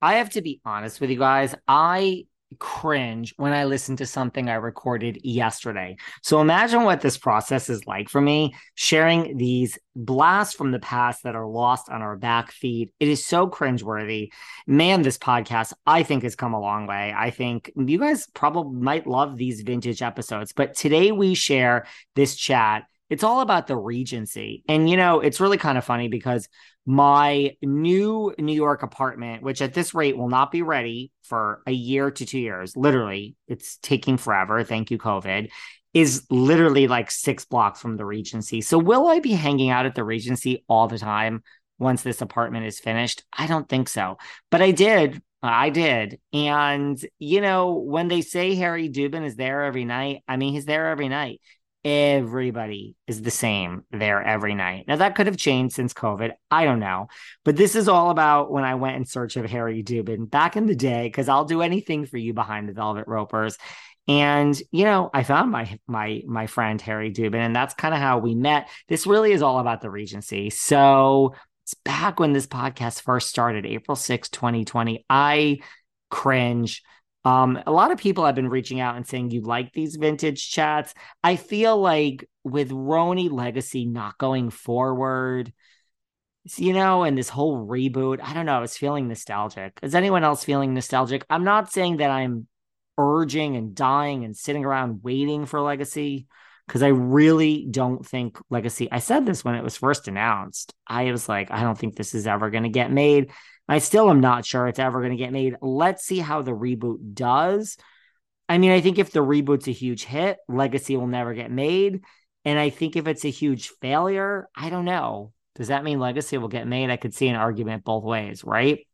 I have to be honest with you guys. I cringe when I listen to something I recorded yesterday. So imagine what this process is like for me, sharing these blasts from the past that are lost on our back feed. It is so cringeworthy. Man, this podcast, I think, has come a long way. I think you guys probably might love these vintage episodes, but today we share this chat. It's all about the Regency. And, you know, it's really kind of funny because my new New York apartment, which at this rate will not be ready for a year to two years, literally, it's taking forever. Thank you, COVID, is literally like six blocks from the Regency. So, will I be hanging out at the Regency all the time once this apartment is finished? I don't think so. But I did. I did. And, you know, when they say Harry Dubin is there every night, I mean, he's there every night everybody is the same there every night. Now that could have changed since COVID. I don't know. But this is all about when I went in search of Harry Dubin back in the day, because I'll do anything for you behind the velvet ropers. And you know, I found my my my friend Harry Dubin, and that's kind of how we met. This really is all about the Regency. So it's back when this podcast first started, April 6, 2020. I cringe um, a lot of people have been reaching out and saying you like these vintage chats. I feel like with RHONY Legacy not going forward, you know, and this whole reboot, I don't know, I was feeling nostalgic. Is anyone else feeling nostalgic? I'm not saying that I'm urging and dying and sitting around waiting for Legacy because I really don't think Legacy. I said this when it was first announced. I was like, I don't think this is ever going to get made. I still am not sure it's ever going to get made. Let's see how the reboot does. I mean, I think if the reboot's a huge hit, Legacy will never get made. And I think if it's a huge failure, I don't know. Does that mean Legacy will get made? I could see an argument both ways, right?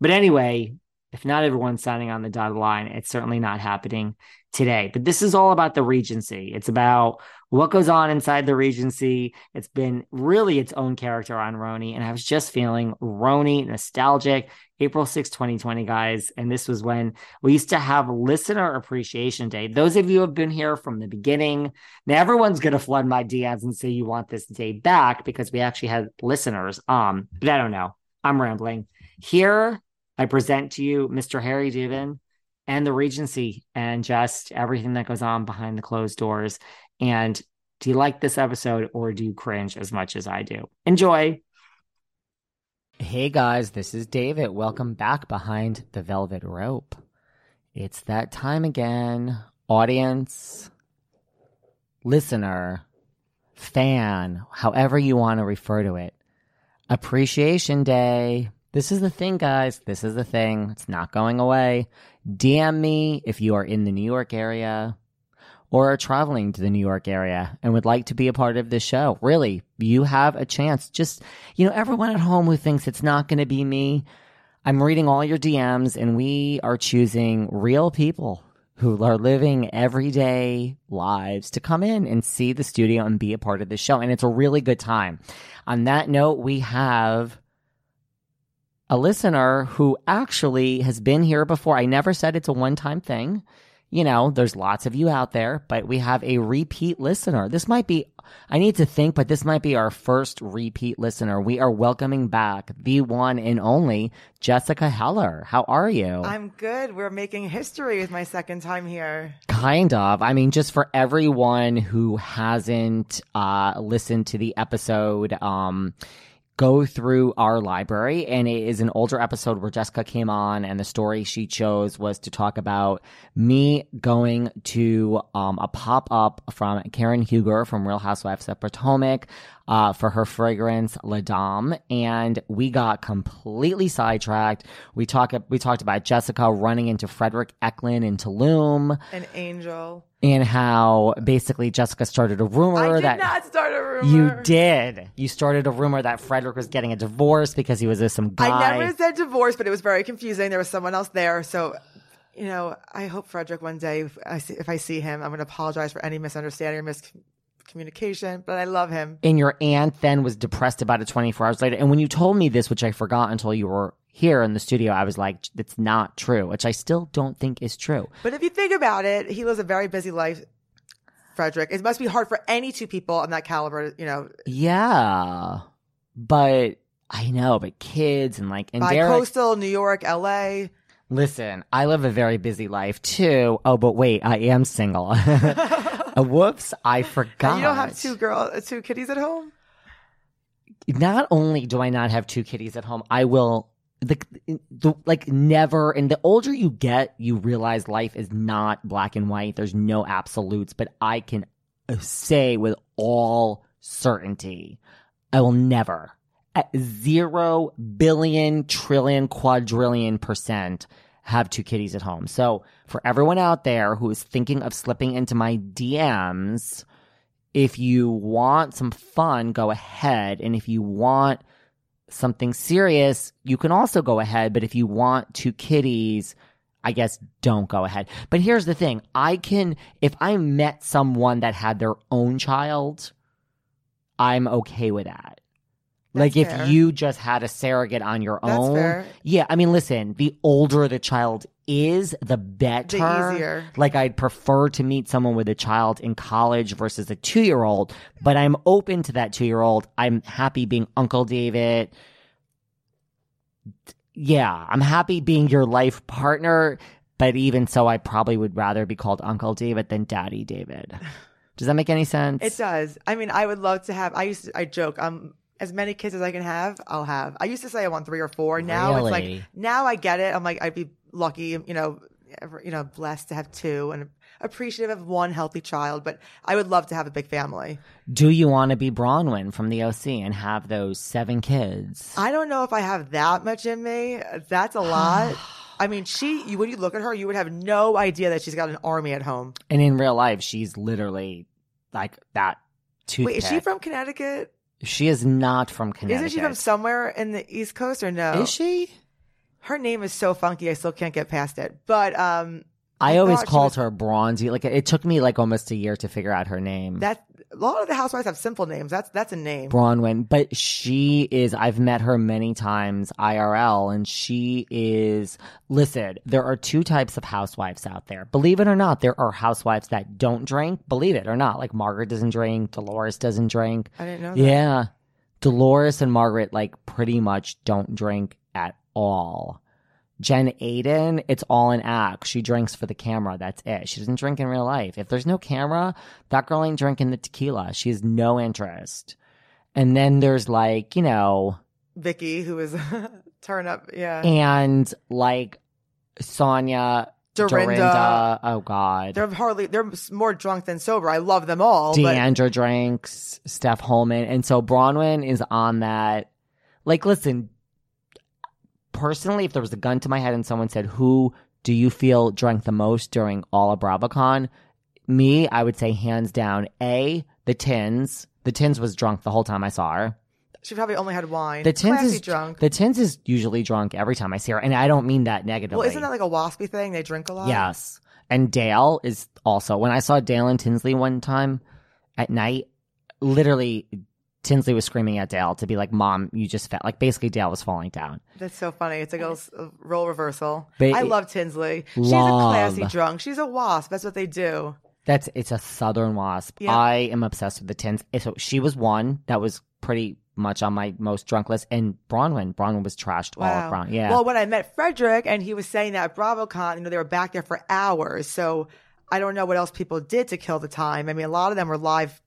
But anyway, if not everyone's signing on the dotted line, it's certainly not happening today. But this is all about the Regency. It's about what goes on inside the Regency. It's been really its own character on RHONY, And I was just feeling RHONY nostalgic. April 6, 2020, guys. And this was when we used to have Listener Appreciation Day. Those of you who have been here from the beginning, now everyone's going to flood my DMs and say you want this day back because we actually had listeners. Um, but I don't know. I'm rambling. Here, I present to you Mr. Harry Dubin and the Regency and just everything that goes on behind the closed doors. And do you like this episode or do you cringe as much as I do? Enjoy. Hey guys, this is David. Welcome back behind the velvet rope. It's that time again. Audience, listener, fan, however you want to refer to it. Appreciation Day. This is the thing, guys. This is the thing. It's not going away. DM me if you are in the New York area or are traveling to the New York area and would like to be a part of this show. Really, you have a chance. Just, you know, everyone at home who thinks it's not going to be me, I'm reading all your DMs and we are choosing real people who are living everyday lives to come in and see the studio and be a part of the show. And it's a really good time. On that note, we have a listener who actually has been here before. I never said it's a one time thing you know, there's lots of you out there, but we have a repeat listener. This might be, I need to think, but this might be our first repeat listener. We are welcoming back the one and only Jessica Heller. How are you? I'm good. We're making history with my second time here. Kind of. I mean, just for everyone who hasn't uh, listened to the episode, um, go through our library and it is an older episode where Jessica came on and the story she chose was to talk about me going to um, a pop-up from Karen Huger from Real Housewives of Potomac uh, for her fragrance La Dame, and we got completely sidetracked. We talk we talked about Jessica running into Fredrik Eklund in Tulum, an angel, and how basically Jessica started a rumor I did that not start a rumor. you did. You started a rumor that Fredrik was getting a divorce because he was with some guy. I never said divorce, but it was very confusing. There was someone else there, so you know, I hope Fredrik one day, if I see, if I see him, I'm going to apologize for any misunderstanding or miscommunication, but I love him. and your aunt then was depressed about it 24 hours later. And when you told me this, which I forgot until you were here in the studio, I was like, that's not true, which I still don't think is true. But if you think about it, he lives a very busy life, Fredrik. It must be hard for any two people on that caliber, you know, Yeah. But I know, but kids and like, and by Derek, coastal New York, LA. listen, I live a very busy life too. Oh, but wait, I am single. Uh, Whoops, I forgot. You don't have two girl, two kitties at home. not only do I not have two kitties at home, I will the, the like never and the older you get, you realize life is not black and white. There's no absolutes, but I can say with all certainty, I will never at zero billion trillion quadrillion percent have two kitties at home. So for everyone out there who is thinking of slipping into my DMs, if you want some fun, go ahead. And if you want something serious, you can also go ahead. But if you want two kitties, I guess don't go ahead. But here's the thing. I can, if I met someone that had their own child, I'm okay with that. Like if fair. you just had a surrogate on your That's own. fair. Yeah. I mean, listen, the older the child is, the better. The easier. Like I'd prefer to meet someone with a child in college versus a two year old, but I'm open to that two year old. I'm happy being Uncle David. Yeah, I'm happy being your life partner, but even so, I probably would rather be called Uncle David than Daddy David. Does that make any sense? It does. I mean, I would love to have. I used to. I joke. Um, as many kids as I can have, I'll have. I used to say I want three or four. Now it's like now I get it. I'm like I'd be lucky, you know, ever, you know, blessed to have two and appreciative of one healthy child. But I would love to have a big family. Do you want to be Braunwyn from the OC and have those seven kids? I don't know if I have that much in me. That's a lot. I mean, she. You, when you look at her, you would have no idea that she's got an army at home. And in real life, she's literally like that. Toothpick. Wait, is she from Connecticut? She is not from Connecticut. Isn't she from somewhere in the East Coast or no? Is she? Her name is so funky, I still can't get past it. But um, I, I always called was- her Bronzy. Like it took me like almost a year to figure out her name. that a lot of the housewives have simple names. That's that's a name. Braunwyn, but she is, I've met her many times IRL and she is, listen, there are two types of housewives out there. Believe it or not, there are housewives that don't drink. Believe it or not. Like Margaret doesn't drink. Dolores doesn't drink. I didn't know that. Yeah. Dolores and Margaret like pretty much don't drink at all. Jen Aydin, it's all an act. She drinks for the camera. That's it. She doesn't drink in real life. If there's no camera, that girl ain't drinking the tequila. She has no interest. And then there's like, you know, Vicki, who is turn up. Yeah. and like Sonja, Dorinda. Dorinda. Oh God. They're hardly, they're more drunk than sober. I love them all. but D'Andra drinks, Steph Hollman. And so Braunwyn is on that. Like, listen, personally, if there was a gun to my head and someone said, Who do you feel drank the most during all of BravoCon? Me, I would say hands down, A, the Tins. The Tins was drunk the whole time I saw her. she probably only had wine. The Tins Classy is drunk. The Tins is usually drunk every time I see her. And I don't mean that negatively. well, isn't that like a waspy thing? They drink a lot. Yes. And Dale is also when I saw Dale and Tinsley one time at night, literally Tinsley was screaming at Dale to be like, Mom, you just fell like basically Dale was falling down. That's so funny. It's like a, s- a role reversal. But- I love Tinsley. She's Love. a classy drunk. She's a wasp. That's what they do. That's it's a southern wasp. Yeah. I am obsessed with the tins. So she was one that was pretty much on my most drunk list. And Braunwyn. Braunwyn was trashed all of Wow. Yeah. Well, when I met Fredrik and he was saying that at BravoCon, you know, they were back there for hours. So I don't know what else people did to kill the time. I mean, a lot of them were live,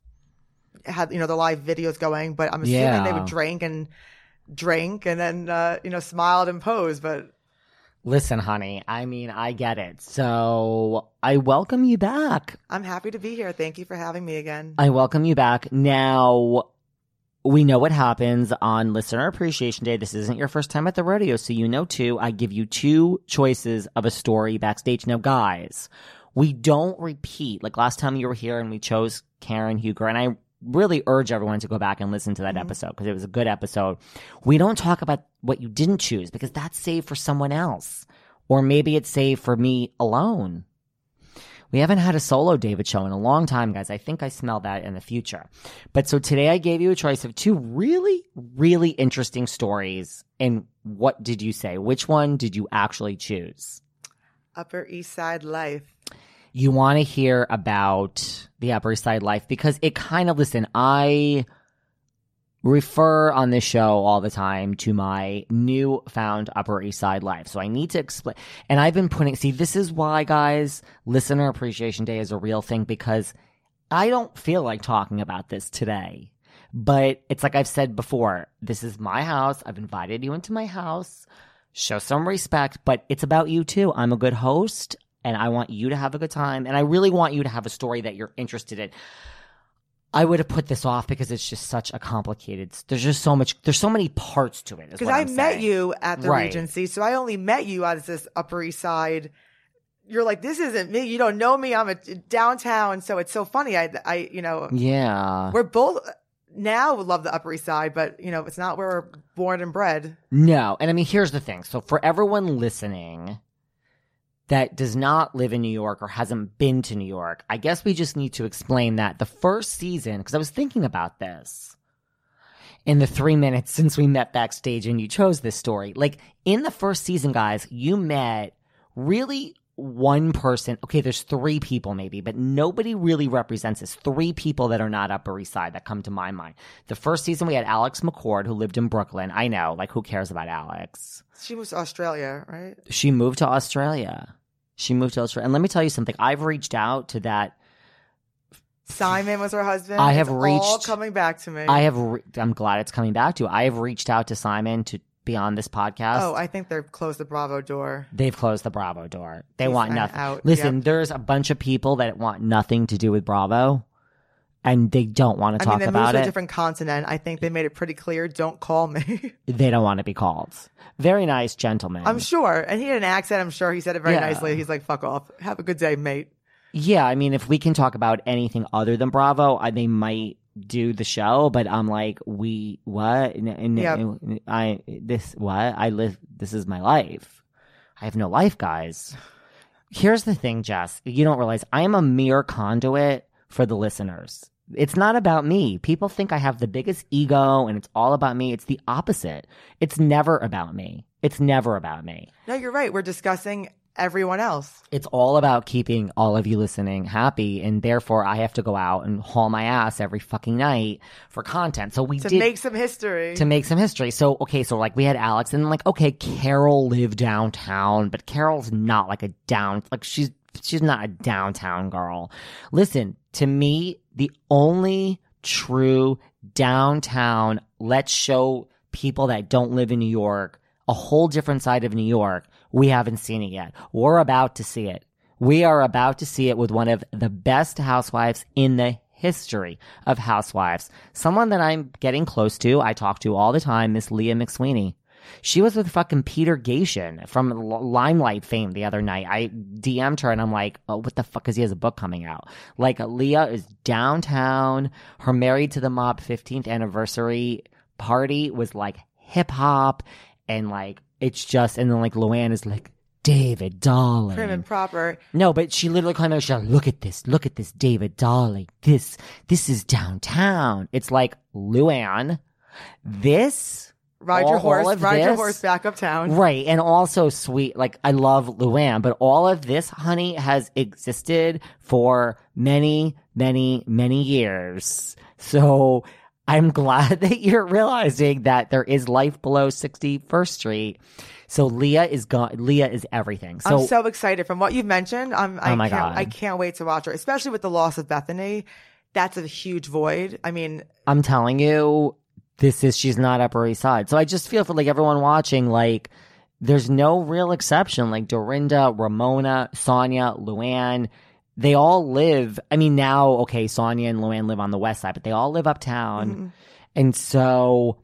had, you know, the live videos going, but I'm assuming they would drink and drink and then, uh, you know, smiled and pose. But Listen, honey, I mean, I get it. So I welcome you back. I'm happy to be here. Thank you for having me again. I welcome you back. Now, we know what happens on Listener Appreciation Day. This isn't your first time at the rodeo, so you know too. I give you two choices of a story backstage. Now, guys, we don't repeat. Like last time you were here and we chose Karen Huger, and I really urge everyone to go back and listen to that mm-hmm. episode because it was a good episode. We don't talk about what you didn't choose because that's saved for someone else. Or maybe it's saved for me alone. We haven't had a solo David show in a long time, guys. I think I smell that in the future. But so today I gave you a choice of two really, really interesting stories. And what did you say? Which one did you actually choose? Upper East Side life. You want to hear about the Upper East Side life because it kind of, listen, I refer on this show all the time to my newfound Upper East Side life. So I need to explain. And I've been putting, see, this is why, guys, Listener Appreciation Day is a real thing because I don't feel like talking about this today. But it's like I've said before, this is my house. I've invited you into my house. Show some respect, but it's about you too. I'm a good host and I want you to have a good time. And I really want you to have a story that you're interested in. I would have put this off because it's just such a complicated. There's just so much. There's so many parts to it. Because I I'm met saying. you at the Right. Regency, so I only met you as this Upper East Side. You're like, this isn't me. You don't know me. I'm a uh, downtown, so it's so funny. I, I, you know, Yeah. we're both now love the Upper East Side, but you know, it's not where we're born and bred. No. And I mean, here's the thing. So for everyone listening that does not live in New York or hasn't been to New York, I guess we just need to explain that the first season, because I was thinking about this in the three minutes since we met backstage and you chose this story. Like in the first season, guys, you met really one person. Okay, there's three people maybe, but nobody really represents this. Three people that are not Upper East Side that come to my mind. The first season we had Alex McCord who lived in Brooklyn. I know, like who cares about Alex? She was to Australia, right? She moved to Australia. She moved to Australia. And let me tell you something. I've reached out to that Simon was her husband. I have It's all reached- coming back to me. I have re- I'm glad it's coming back to. You. I have reached out to Simon to be on this podcast. Oh, I think they've closed the Bravo door. They've closed the Bravo door. They Peace want nothing. out. Listen, Yep. there's a bunch of people that want nothing to do with Bravo, and they don't want to talk I mean, they moved about to a it. different continent. I think they made it pretty clear. Don't call me. They don't want to be called. Very nice gentleman. I'm sure. And he had an accent. I'm sure he said it very Yeah. nicely. He's like, "Fuck off. Have a good day, mate." Yeah, I mean, if we can talk about anything other than Bravo, I, they might do the show. But I'm like, we what? And, and- Yep. and I this what? I live. This is my life. I have no life, guys. Here's the thing, Jess. You don't realize I am a mere conduit for the listeners. It's not about me. People think I have the biggest ego and it's all about me. It's the opposite. It's never about me. It's never about me. No, you're right. We're discussing everyone else. It's all about keeping all of you listening happy, and therefore I have to go out and haul my ass every fucking night for content. So we To did make some history. to make some history. So okay, so like we had Alex, and like okay, Carol lived downtown, but Carol's not like a down like she's she's not a downtown girl. Listen to me, the only true downtown let's show people that don't live in New York, a whole different side of New York. We haven't seen it yet. We're about to see it. We are about to see it with one of the best housewives in the history of housewives. Someone that I'm getting close to, I talk to all the time, Miss Leah McSweeney. She was with fucking Peter Gatien from Limelight fame the other night. I DM'd her and I'm like, oh, what the fuck? Because he has a book coming out. Like, Leah is downtown. Her Married to the Mob 15th anniversary party was like hip hop and like, it's just, and then like Luann is like, David, darling. Prim and proper. No, but she literally came out. She's like, "Look at this! Look at this, David, darling. This, this is downtown. It's like Luann. This Ride all- your horse. Ride your horse back uptown. Right. And also sweet. Like, I love Luann, but all of this, honey, has existed for many, many, many years. So I'm glad that you're realizing that there is life below 61st Street. So Leah is gone. Leah is everything. So, I'm so excited. From what you've mentioned, I'm, oh I Oh my can't, God. I can't wait to watch her, especially with the loss of Bethany. That's a huge void. I mean, I'm telling you, this is she's not Upper East Side. So I just feel for like everyone watching, like there's no real exception. Like Dorinda, Ramona, Sonja, Luann, they all live. I mean, now okay, Sonja and Luann live on the west side, but they all live uptown, mhm. and so.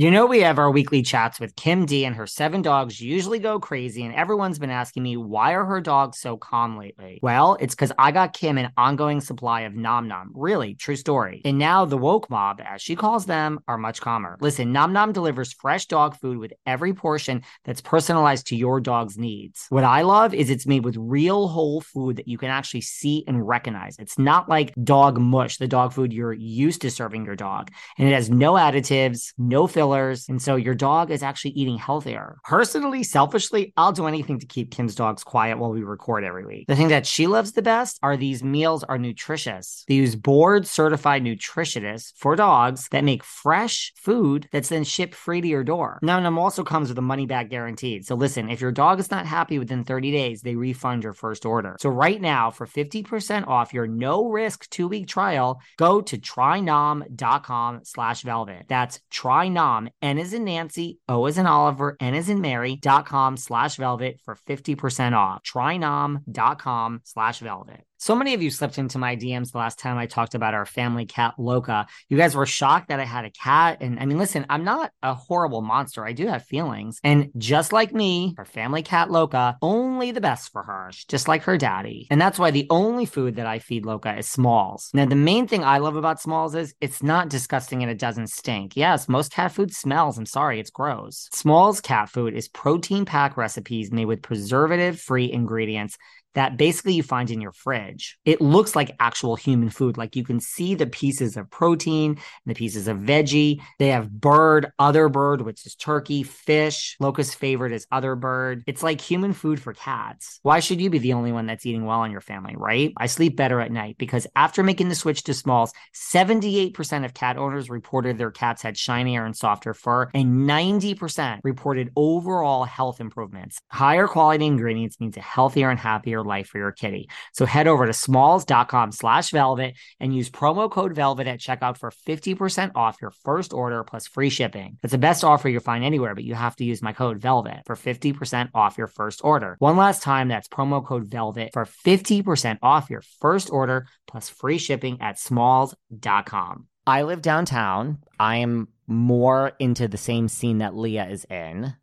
You know, we have our weekly chats with Kim D, and her seven dogs usually go crazy. And everyone's been asking me, why are her dogs so calm lately? Well, it's because I got Kim an ongoing supply of Nom Nom. Really, true story. And now the woke mob, as she calls them, are much calmer. Listen, Nom Nom delivers fresh dog food with every portion that's personalized to your dog's needs. What I love is it's made with real whole food that you can actually see and recognize. It's not like dog mush, the dog food you're used to serving your dog and it has no additives, no fillers. And so your dog is actually eating healthier. Personally, selfishly, I'll do anything to keep Kim's dogs quiet while we record every week. The thing that she loves the best are these meals are nutritious. They use board certified nutritionists for dogs that make fresh food that's then shipped free to your door. Nom Nom also comes with a money back guaranteed. So listen, if your dog is not happy within 30 days, they refund your first order. So right now, for 50% off your no risk two week trial, go to trynom.com slash velvet. That's trynom, N is in Nancy, O is in Oliver, N is in Mary, dot com slash velvet for 50% off. Trynom.com slash velvet. So many of you slipped into my DMs the last time I talked about our family cat Loca. You guys were shocked that I had a cat. And I mean, listen, I'm not a horrible monster. I do have feelings. And just like me, our family cat Loca, only the best for her, just like her daddy. And that's why the only food that I feed Loca is Smalls. Now, the main thing I love about Smalls is it's not disgusting and it doesn't stink. Yes, most cat food smells. I'm sorry, it's gross. Smalls cat food is protein pack recipes made with preservative free ingredients that basically you find in your fridge. It looks like actual human food. Like you can see the pieces of protein and the pieces of veggie. They have bird, other bird, which is turkey, fish. Loca's favorite is other bird. It's like human food for cats. Why should you be the only one that's eating well in your family, right? I sleep better at night because after making the switch to smalls, 78% of cat owners reported their cats had shinier and softer fur, and 90% reported overall health improvements. Higher quality ingredients means a healthier and happier life for your kitty. So head over to smalls.com slash velvet and use promo code velvet at checkout for 50% off your first order plus free shipping. That's the best offer you'll find anywhere, but you have to use my code velvet for 50% off your first order. One last time, that's promo code velvet for 50% off your first order plus free shipping at smalls.com. I live downtown. I am more into the same scene that Leah is in.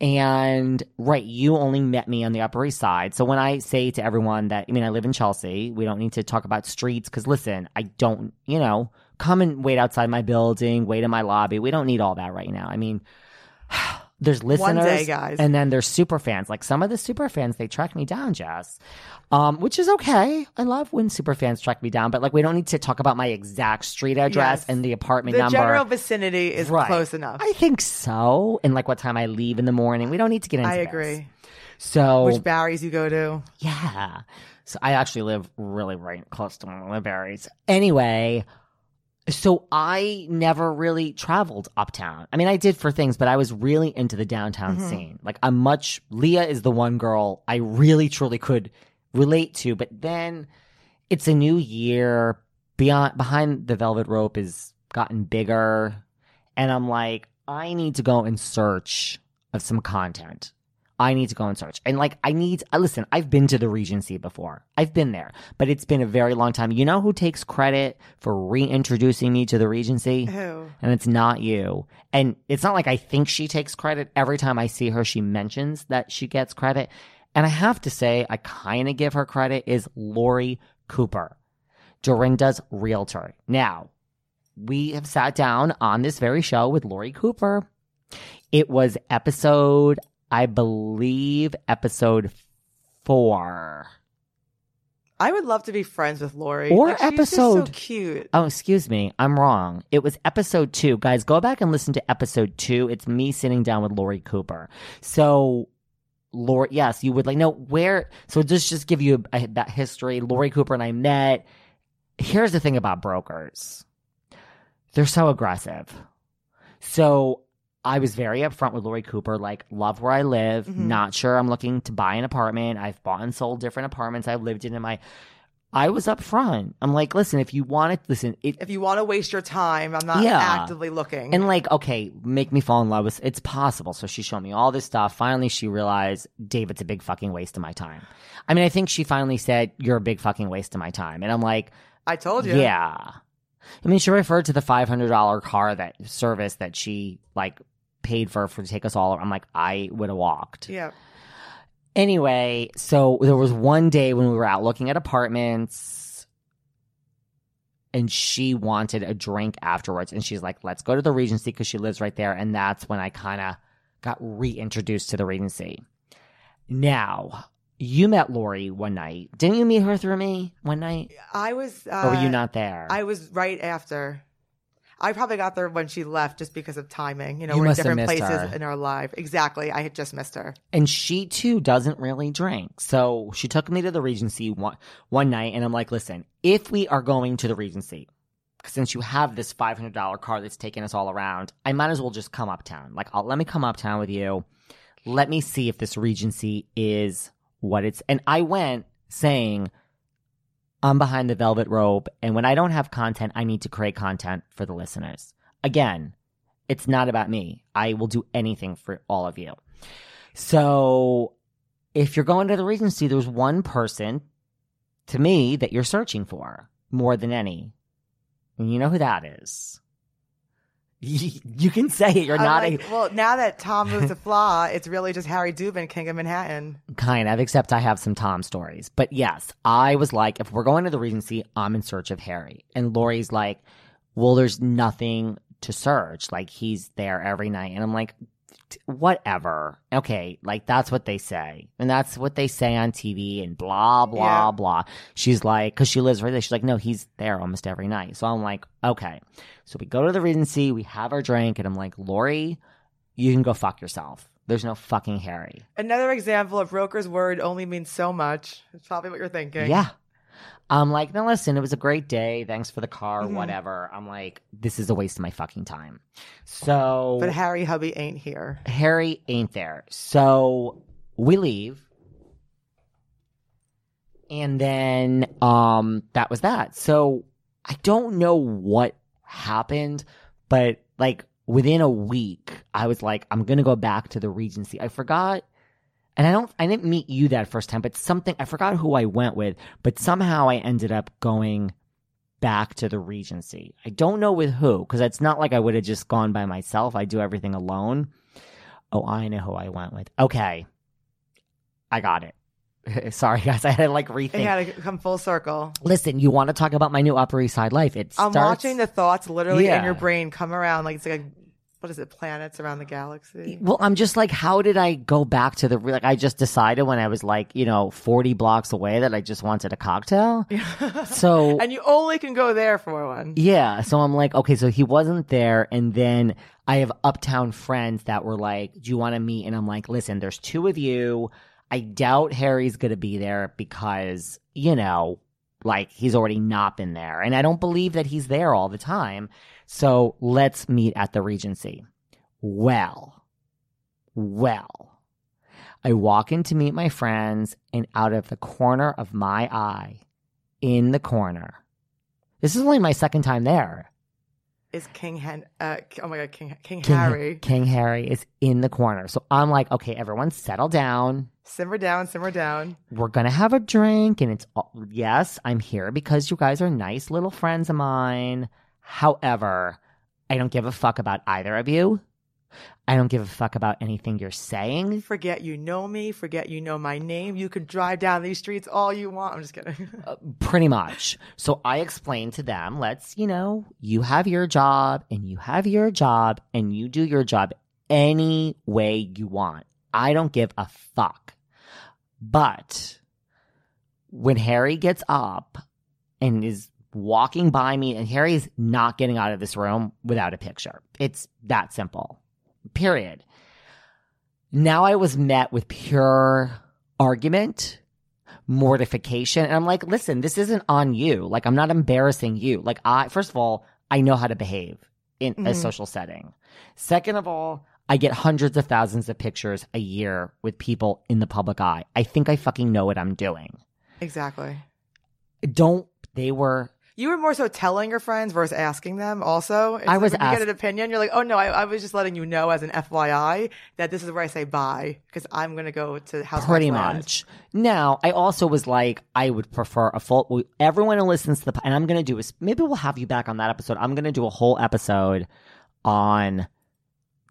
And right, you only met me on the Upper East Side. So when I say to everyone that, I mean, I live in Chelsea, we don't need to talk about streets because listen, I don't, you know, come and wait outside my building, wait in my lobby. We don't need all that right now. I mean, there's listeners One day, guys. and then there's super fans. Like some of the super fans, they track me down, Jess, um, which is okay. I love when super fans track me down, but like we don't need to talk about my exact street address Yes. and the apartment the number. general vicinity is Right. close enough. I think so. And like what time I leave in the morning. We don't need to get into I this. agree. So Which Barry's you go to? yeah. So I actually live really right close to one of the Barry's. Anyway, so I never really traveled uptown. I mean, I did for things, but I was really into the downtown Mhm. scene. Like I'm much Leah is the one girl I really truly could relate to, but then it's a new year. Beyond behind the velvet rope is gotten bigger and I'm like, I need to go in search of some content. I need to go and search. And like, I need, uh, listen, I've been to the Regency before. I've been there, but it's been a very long time. You know who takes credit for reintroducing me to the Regency? Who? And it's not you. And it's not like I think she takes credit. Every time I see her, she mentions that she gets credit. And I have to say, I kind of give her credit is Lori Cooper, Dorinda's realtor. Now, we have sat down on this very show with Lori Cooper. It was episode, I believe, episode four. I would love to be friends with Lori. Or Like, episode- so cute. Oh, excuse me. I'm wrong. It was episode two. Guys, go back and listen to episode two. It's me sitting down with Lori Cooper. So, Lori, yes, you would like, no, where, so just, just give you a, that history. Lori Cooper and I met. Here's the thing about brokers. They're so aggressive. So I was very upfront with Lori Cooper, like, love where I live, Mhm. not sure I'm looking to buy an apartment. I've bought and sold different apartments I've lived in in my I was upfront. I'm like, listen, if you want to listen, it If you want to waste your time, I'm not Yeah. actively looking. and like, okay, make me fall in love with it's possible. So she showed me all this stuff. Finally, she realized David's a big fucking waste of my time. I mean, I think she finally said, You're a big fucking waste of my time. And I'm like, I told you. Yeah. I mean, she referred to the five hundred dollar car that service that she like paid for for to take us all. I'm like, I would have walked. Yeah. Anyway, so there was one day when we were out looking at apartments and she wanted a drink afterwards. And she's like, let's go to the Regency because she lives right there. And that's when I kind of got reintroduced to the Regency. Now, you met Lori one night. Didn't you meet her through me one night? I was. Uh, or were you not there? I was right after. I probably got there when she left just because of timing. You know, You we're in must have different missed places her. in our life. Exactly. I had just missed her. and she too doesn't really drink. So she took me to the Regency one, one night, and I'm like, listen, if we are going to the Regency, since you have this $500 car that's taking us all around, I might as well just come uptown. Like, I'll, let me come uptown with you. Let me see if this Regency is what it's. And I went saying, I'm behind the velvet rope, and when I don't have content, I need to create content for the listeners. Again, it's not about me. I will do anything for all of you. So, if you're going to the Regency, there's one person to me that you're searching for more than any. And you know who that is. You can say it. You're I'm not like, well, now that Tom moved to Flaw, it's really just Harry Dubin, King of Manhattan. kind of, except I have some Tom stories. But yes, I was like, if we're going to the Regency, I'm in search of Harry. And Lori's like, well, there's nothing to search. Like, he's there every night. And I'm like, "T- whatever. Okay, like that's what they say. And that's what they say on TV and blah, blah, Yeah. blah. She's like, because she lives right there. She's like, no, he's there almost every night. So I'm like, okay. So we go to the Regency, we have our drink, and I'm like, Lori, you can go fuck yourself. There's no fucking Harry. Another example of Roker's word only means so much. It's probably what you're thinking. Yeah. I'm like, no, listen, it was a great day. Thanks for the car, Mhm. whatever. I'm like, this is a waste of my fucking time. So But Harry Hubby ain't here. Harry ain't there. So we leave. And then um that was that. So I don't know what happened, but like within a week, I was like, I'm gonna go back to the Regency. I forgot and I don't I didn't meet you that first time, but something I forgot who I went with, but somehow I ended up going back to the Regency. I don't know with who, because it's not like I would have just gone by myself. I do everything alone. Oh, I know who I went with. Okay. I got it. Sorry, guys. I had to like rethink. rethink. had to come full circle. Listen, you want to talk about my new Upper East Side life? It I'm starts. watching the thoughts literally Yeah. in your brain come around like it's like what is it, planets around the galaxy? Well, I'm just like, how did I go back to the like? I just decided when I was like, you know, 40 blocks away that I just wanted a cocktail. So and you only can go there for one. Yeah. So I'm like, okay, so he wasn't there. And then I have uptown friends that were like, do you want to meet? And I'm like, listen, there's two of you. I doubt Harry's going to be there because, you know, like he's already not been there. And I don't believe that he's there all the time. So let's meet at the Regency. Well, well, I walk in to meet my friends, and out of the corner of my eye, in the corner, this is only my second time there. is King Hen. Uh, oh my god, King King, King Harry. King Harry is in the corner. So I'm like, okay, everyone settle down. Simmer down, simmer down. We're going to have a drink. And it's, all- yes, I'm here because you guys are nice little friends of mine. However, I don't give a fuck about either of you. I don't give a fuck about anything you're saying. Forget you know me. Forget you know my name. You can drive down these streets all you want. I'm just kidding. Uh, pretty much. So I explained to them, let's, you know, you have your job and you have your job and you do your job any way you want. I don't give a fuck. But when Harry gets up and is walking by me, and Harry's not getting out of this room without a picture, it's that simple. Period. Now I was met with pure argument mortification. And I'm like, listen, this isn't on you. Like, I'm not embarrassing you. Like, I, first of all, I know how to behave in a Mhm. social setting. Second of all, I get hundreds of thousands of pictures a year with people in the public eye. I think I fucking know what I'm doing. exactly. Don't, they were, You were more so telling your friends versus asking them. Also, It's I like was when you get an opinion. You're like, oh no, I, I was just letting you know as an FYI that this is where I say bye because I'm gonna go to house. pretty much. Now, I also was like, I would prefer a full. Everyone who listens to the, and I'm gonna do is maybe we'll have you back on that episode. I'm gonna do a whole episode on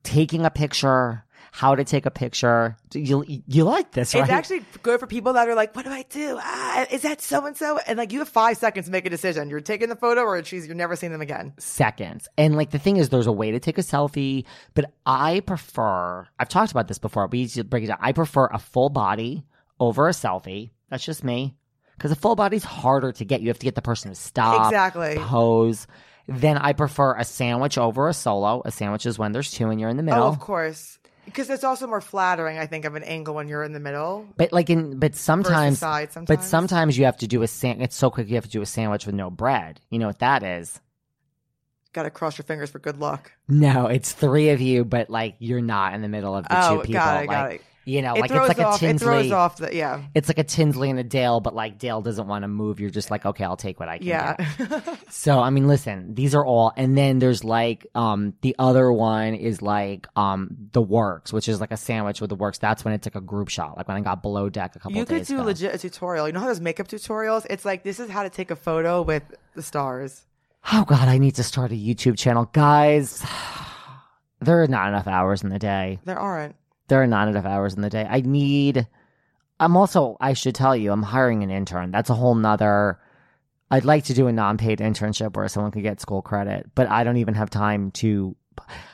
taking a picture, how to take a picture. You you like this, right? It's actually good for people that are like, what do I do? Ah, is that so and so? And like, you have five seconds to make a decision. You're taking the photo, or she's you're never seeing them again. seconds. And like the thing is, there's a way to take a selfie, but I prefer. I've talked about this before. We used to break it down. I prefer a full body over a selfie. That's just me. Because a full body's harder to get. You have to get the person to stop, Exactly. pose. Then I prefer a sandwich over a solo. A sandwich is when there's two and you're in the middle. Oh, of course. Because it's also more flattering, I think, of an angle when you're in the middle. But like in, but sometimes, side but sometimes. sometimes you have to do a san. It's so quick. You have to do a sandwich with no bread. You know what that is? Got to cross your fingers for good luck. No, it's three of you, but like you're not in the middle of the Oh, two people. got it, like, got it. You know, it like it's like off. a It throws off the yeah, It's like a Tinsley and a Dale, but like Dale doesn't want to move. You're just like, okay, I'll take what I can yeah. get. So I mean, listen, these are all, and then there's like um the other one is like um the works, which is like a sandwich with the works. That's when it's like a group shot, like when I got below deck a couple you of could do ago. legit a tutorial. You know how those makeup tutorials? It's like this is how to take a photo with the stars. Oh God, I need to start a YouTube channel, guys. There are not enough hours in the day. There aren't. There are not enough hours in the day. I need. I'm also. I should tell you, I'm hiring an intern. That's a whole nother. I'd like to do a non-paid internship where someone could get school credit, but I don't even have time to.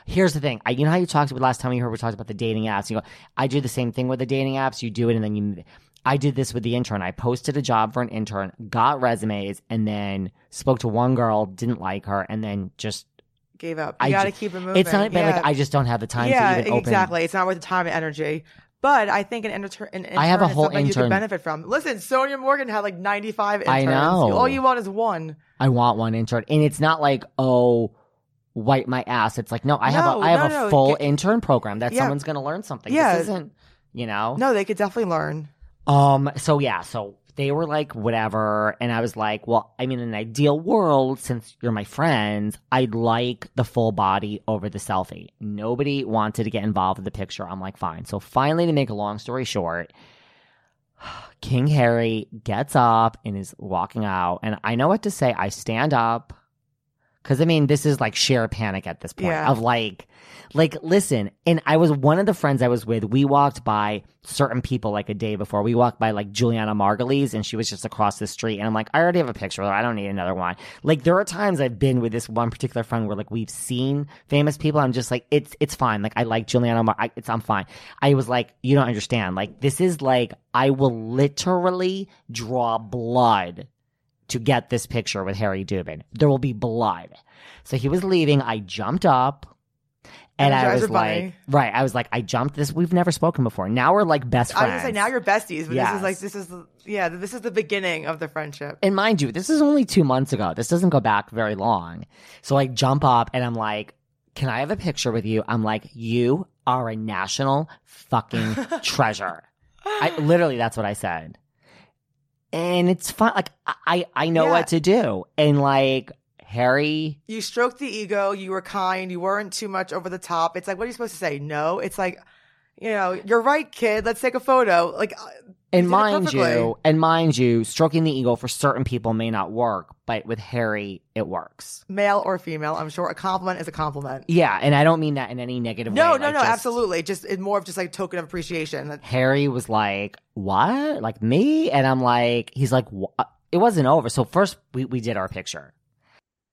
Here's the thing. I, you know how you talked about last time we heard we talked about the dating apps. You go, I do the same thing with the dating apps. You do it, and then you. I did this with the intern. I posted a job for an intern, got resumes, and then spoke to one girl, didn't like her, and then just. Gave up. You I got to keep it moving. It's not, but yeah. like I just don't have the time yeah, to even open. exactly. It's not worth the time and energy. But I think an, inter- an intern I have a whole something you intern- can benefit from. Listen, Sonja Morgan had like 95 interns. I know. All you want is one. I want one intern. And it's not like, oh, wipe my ass. It's like, no, I have a I have no, a no. full Get- intern program that Yeah. someone's gonna learn something. Yeah. This isn't you know? No, they could definitely learn. Um so yeah, so they were like, whatever, and I was like, Well, I mean in an ideal world, since you're my friends, I'd like the full body over the selfie. Nobody wanted to get involved with the picture. I'm like, fine. So finally to make a long story short, King Harry gets up and is walking out, and I know what to say. I stand up because I mean, this is like sheer panic at this point Yeah. of like, like, listen. And I was one of the friends I was with. We walked by certain people like a day before. We walked by like Julianna Margulies, and she was just across the street. And I'm like, I already have a picture with her. I don't need another one. Like, there are times I've been with this one particular friend where like we've seen famous people. I'm just like, it's it's fine. Like, I like Julianna. Mar- I, it's I'm fine. I was like, you don't understand. Like, this is like, I will literally draw blood to get this picture with Harry Dubin. There will be blood. So he was leaving. I jumped up. And I was like, right. I was like, I jumped this. We've never spoken before. Now we're like best I friends. was gonna say now you're besties, but this is like this is yeah, this is the beginning of the friendship. and mind you, this is only two months ago. This doesn't go back very long. So I jump up and I'm like, can I have a picture with you? I'm like, you are a national fucking treasure. I literally, that's what I said. And it's fun. Like I, I know Yeah. what to do. And like Harry. You stroked the ego. You were kind. You weren't too much over the top. It's like, what are you supposed to say? No. It's like, you know, you're right, kid. Let's take a photo. Like, uh, And mind you, and mind you, stroking the ego for certain people may not work, but with Harry, it works. male or female, I'm sure a compliment is a compliment. Yeah, and I don't mean that in any negative No, way. no, like, no, just- absolutely. Just it's more of just like token of appreciation. Harry was like, "What? Like me?" And I'm like, "He's like, "Wha-" uh, it wasn't over." So first, we we did our picture.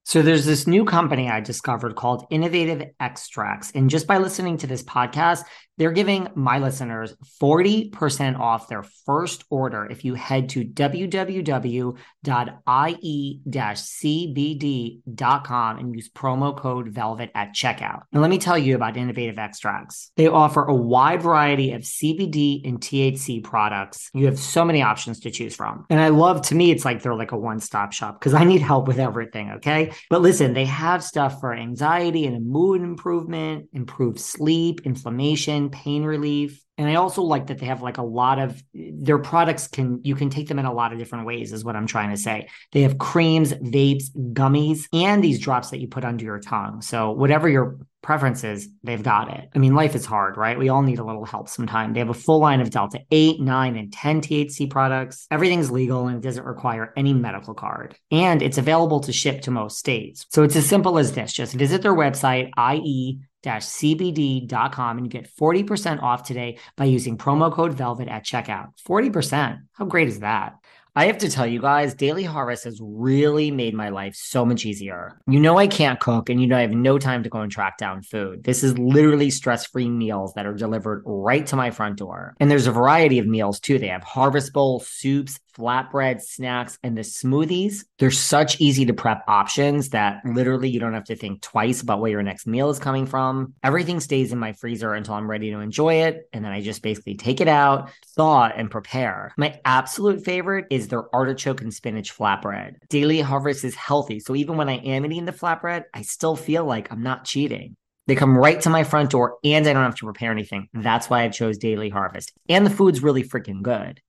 So there's this new company I discovered called Innovative Extracts. And just by listening to this podcast, they're giving my listeners 40% off their first order if you head to www.ie-cbd.com and use promo code VELVET at checkout. Now let me tell you about Innovative Extracts. They offer a wide variety of CBD and THC products. You have so many options to choose from. And I love to me it's like they're like a one-stop shop because I need help with everything, okay? But listen, they have stuff for anxiety and mood improvement, improved sleep, inflammation, pain relief. And I also like that they have like a lot of their products can you can take them in a lot of different ways is what I'm trying to say. They have creams, vapes, gummies, and these drops that you put under your tongue. So whatever your preference is, they've got it. I mean, life is hard, right? We all need a little help sometime. They have a full line of Delta 8, 9, and 10 THC products. Everything's legal and it doesn't require any medical card. And it's available to ship to most states. So it's as simple as this. Just visit their website, IE cbd.com and you get 40% off today by using promo code velvet at checkout 40% how great is that I have to tell you guys, Daily Harvest has really made my life so much easier. You know, I can't cook and you know, I have no time to go and track down food. This is literally stress free meals that are delivered right to my front door. And there's a variety of meals too. They have harvest bowl, soups, flatbread, snacks, and the smoothies. They're such easy to prep options that literally you don't have to think twice about where your next meal is coming from. Everything stays in my freezer until I'm ready to enjoy it. And then I just basically take it out, thaw, and prepare. My absolute favorite is their artichoke and spinach flatbread. Daily Harvest is healthy. So even when I am eating the flatbread, I still feel like I'm not cheating. They come right to my front door and I don't have to prepare anything. That's why I chose Daily Harvest. And the food's really freaking good.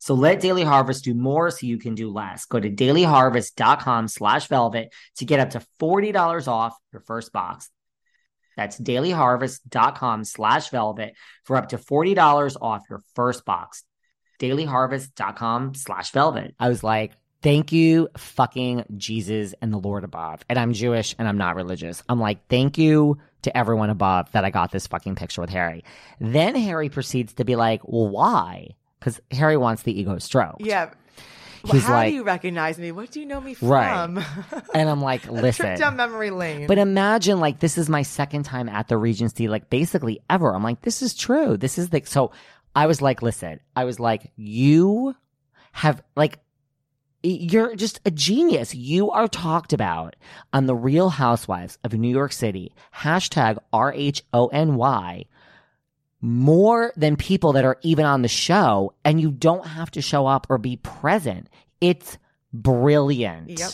So let Daily Harvest do more so you can do less. Go to dailyharvest.com slash velvet to get up to $40 off your first box. That's dailyharvest.com slash velvet for up to $40 off your first box. dailyharvest.com slash velvet. I was like, thank you, fucking Jesus and the Lord above. And I'm Jewish and I'm not religious. I'm like, thank you to everyone above that I got this fucking picture with Harry. Then Harry proceeds to be like, well, why? Because Harry wants the ego stroked. Yeah. Well, He's how like- do you recognize me? What do you know me from? Right. And I'm like, listen. Trip down memory lane. But imagine like this is my second time at the Regency, like basically ever. I'm like, this is true. This is the so I was like, listen, I was like, you have like you're just a genius. You are talked about on the Real Housewives of New York City. Hashtag R H O N Y more than people that are even on the show, and you don't have to show up or be present. It's brilliant. Yep.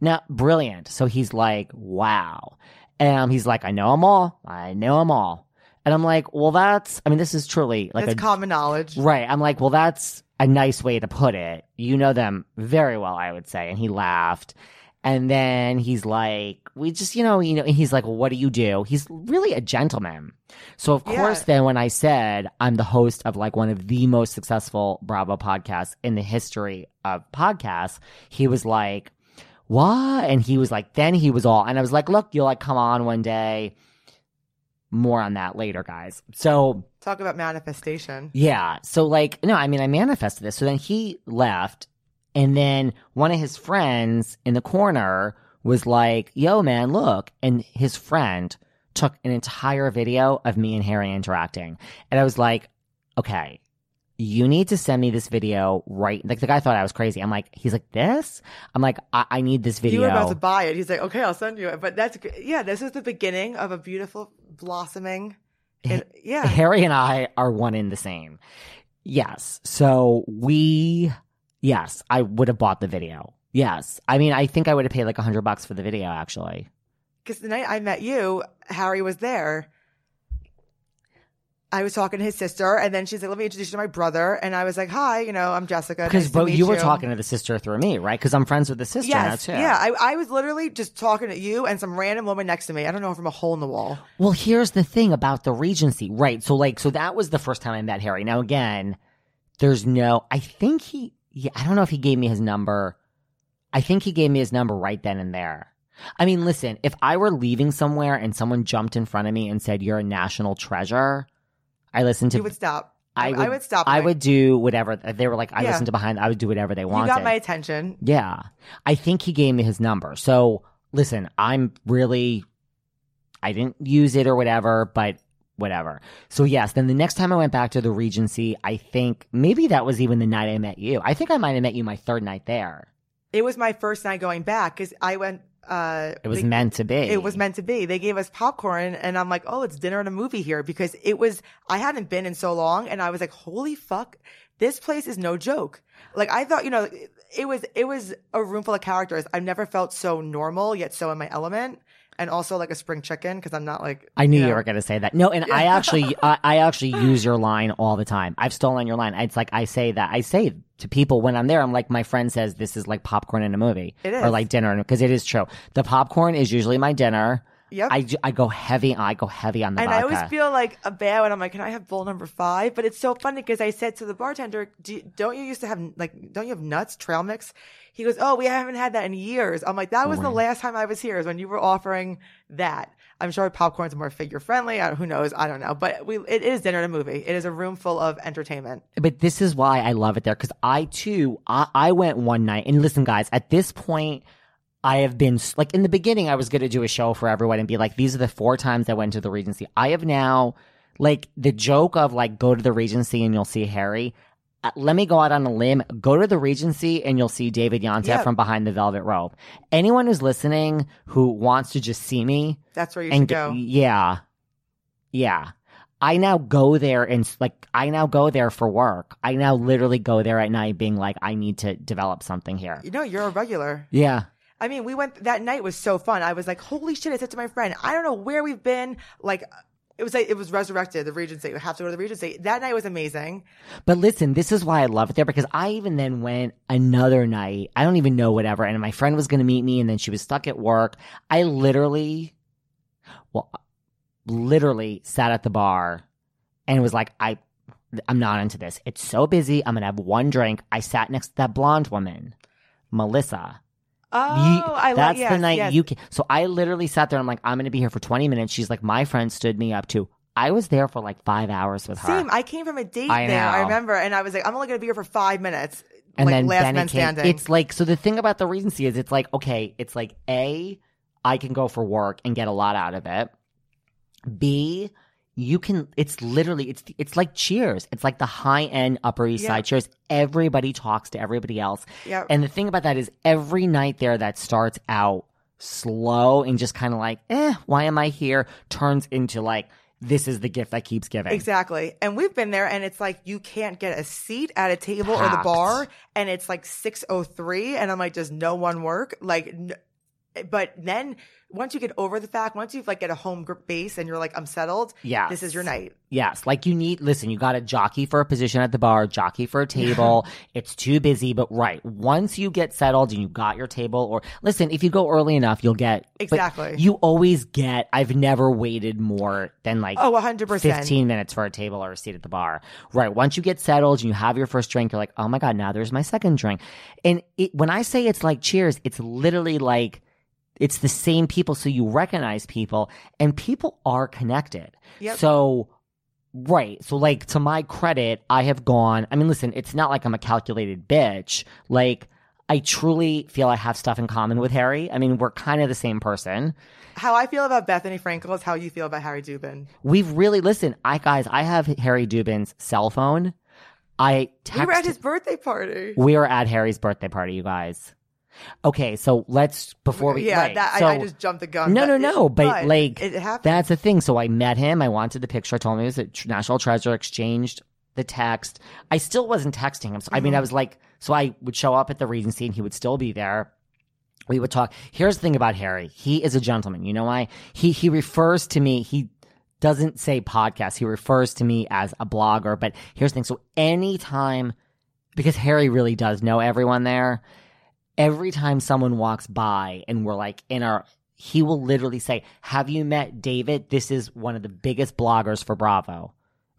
Now, brilliant. So he's like, wow. And he's like, I know them all. I know them all. And I'm like, well, that's, I mean, this is truly like That's a, common knowledge. right. I'm like, well, that's a nice way to put it. You know them very well, I would say. And he laughed. And then he's like, we just, you know, you know, and he's like, well, what do you do? He's really a gentleman. So of Yeah. course, then when I said I'm the host of like one of the most successful Bravo podcasts in the history of podcasts, he was like, what? And he was like, then he was all, and I was like, look, you'll like come on one day. More on that later, guys. So Talk about manifestation. yeah. So like, no, I mean, I manifested this. So then he left, and then one of his friends in the corner was like, "Yo, man, look!" And his friend took an entire video of me and Harry interacting, and I was like, "Okay." You need to send me this video right. Like the guy thought I was crazy. I'm like, he's like this. I'm like, I, I need this video. You were about to buy it. He's like, okay, I'll send you it. But that's, yeah, this is the beginning of a beautiful blossoming. And, yeah. Harry and I are one in the same. Yes. So we, yes, I would have bought the video. Yes. I mean, I think I would have paid like a hundred bucks for the video actually. Because the night I met you, Harry was there. I was talking to his sister, and then she's like, "Let me introduce you to my brother." And I was like, "Hi, you know, I'm Jessica." Because nice but you were talking to the sister through me, right? Because I'm friends with the sister Yes, now too. yeah. I, I was literally just talking to you and some random woman next to me. I don't know from a hole in the wall. Well, here's the thing about the Regency, right? So, like, so that was the first time I met Harry. Now, again, there's no. I think he. Yeah, I don't know if he gave me his number. I think he gave me his number right then and there. I mean, listen, if I were leaving somewhere and someone jumped in front of me and said, "You're a national treasure," I listened to. you would stop. I would, I would stop. I would do whatever. They were like, I Yeah. listened to behind. I would do whatever they wanted. You got my attention. Yeah. I think he gave me his number. So listen, I'm really, I didn't use it or whatever, but whatever. So yes, then the next time I went back to the Regency, I think maybe that was even the night I met you. I think I might have met you my third night there. It was my first night going back because I went. Uh, It was they- meant to be. It was meant to be. They gave us popcorn, and I'm like, oh, it's dinner and a movie here because it was. I hadn't been in so long, and I was like, holy fuck, this place is no joke. Like I thought, you know, it, it was. It was a room full of characters. I've never felt so normal yet so in my element, and also like a spring chicken because I'm not like. I knew you, know. were going to say that. No, and I actually, I, I actually use your line all the time. I've stolen your line. It's like I say that. I say to people when I'm there. I'm like, my friend says this is like popcorn in a movie, It or like dinner, because it is true. The popcorn is usually my dinner. Yep. I, ju- I go heavy. I go heavy on the and vodka. I always feel like a bad when I'm like, can I have bowl number five? But it's so funny because I said to the bartender, Do don't you used to have like, don't you have nuts, trail mix? He goes, oh, we haven't had that in years. I'm like, that was the last time I was here is when you were offering that. I'm sure popcorn's more figure friendly. I, who knows? I don't know. But we, it is dinner and a movie. It is a room full of entertainment. but this is why I love it there because I too I, I went one night and listen guys at this point I have been like in the beginning I was going to do a show for everyone and be like these are the four times I went to the Regency. I have now like the joke of like go to the Regency and you'll see Harry. Uh, let me go out on a limb go to the Regency and you'll see David Yontef Yeah. from behind the velvet rope anyone who's listening who wants to just see me That's where you and should go. yeah. Yeah. I now go there and like i now go there for work. I now literally go there at night being like i need to develop something here. You know, you're a regular. yeah I mean, we went that night was so fun. I was like, holy shit! I said to my friend, I don't know where we've been. Like, it was like it was resurrected. The Regency. We have to go to the Regency. That night was amazing. but listen this is why i love it there because i even then went another night i don't even know whatever and my friend was going to meet me and then she was stuck at work i literally well literally sat at the bar and was like i i'm not into this it's so busy i'm gonna have one drink i sat next to that blonde woman melissa Oh, You- I that's like yes, the night yes. you can. So I literally sat there. And I'm like, I'm going to be here for 20 minutes. She's like, my friend stood me up too. I was there for like five hours with her. Same. I came from a date I there. I remember, and I was like, I'm only going to be here for five minutes. and like then last Benny man standing. It's like so. The thing about the Regency is, it's like okay, it's like a, I can go for work and get a lot out of it. B, you can. It's literally it's it's like Cheers. It's like the high end Upper East Yeah. Side Cheers. Everybody talks to everybody else. Yep. And the thing about that is, every night there that starts out slow and just kind of like, eh, why am I here? Turns into like, this is the gift that keeps giving. Exactly. And we've been there and it's like you can't get a seat at a table or the bar and it's like 603 and I'm like does no one work? Like n- Eh, but then once you get over the fact, once you've like get a home group base and you're like I'm settled, Yes. this is your night. Yes, like you need. Listen, you got to jockey for a position at the bar, jockey for a table. it's too busy, but right once you get settled and you got your table, or listen, if you go early enough, you'll get Exactly. You always get. I've never waited more than like Oh, 100%. 15 minutes for a table or a seat at the bar. Right. Once you get settled and you have your first drink, you're like, oh my God, now there's my second drink. And it, when I say it's like cheers, it's literally like, it's the same people. So you recognize people and people are connected. Yep. So, right. So, like, to my credit, I have gone, I mean, listen, it's not like I'm a calculated bitch. Like, I truly feel I have stuff in common with Harry. I mean, we're kind of the same person. How I feel about Bethenny Frankel is how you feel about Harry Dubin. We've really listen. I guys, I have Harry Dubin's cell phone. I We were at his birthday party. we were at Harry's birthday party, you guys. Okay, so let's before we yeah, right, that so, I, I just jumped the gun. no, but no, it- no. But, like it happened. that's the thing. So I met him. I wanted the picture. I told him it was a national treasure. Exchanged the text. I still wasn't texting him. So I mean, Mm-hmm. I was like, so I would show up at the Regency and he would still be there. We would talk. Here's the thing about Harry. He is a gentleman. You know why? He he refers to me. He doesn't say podcast. He refers to me as a blogger. But here's the thing. So anytime, because Harry really does know everyone there, every time someone walks by and we're like in our, he will literally say, Have you met David? This is one of the biggest bloggers for Bravo.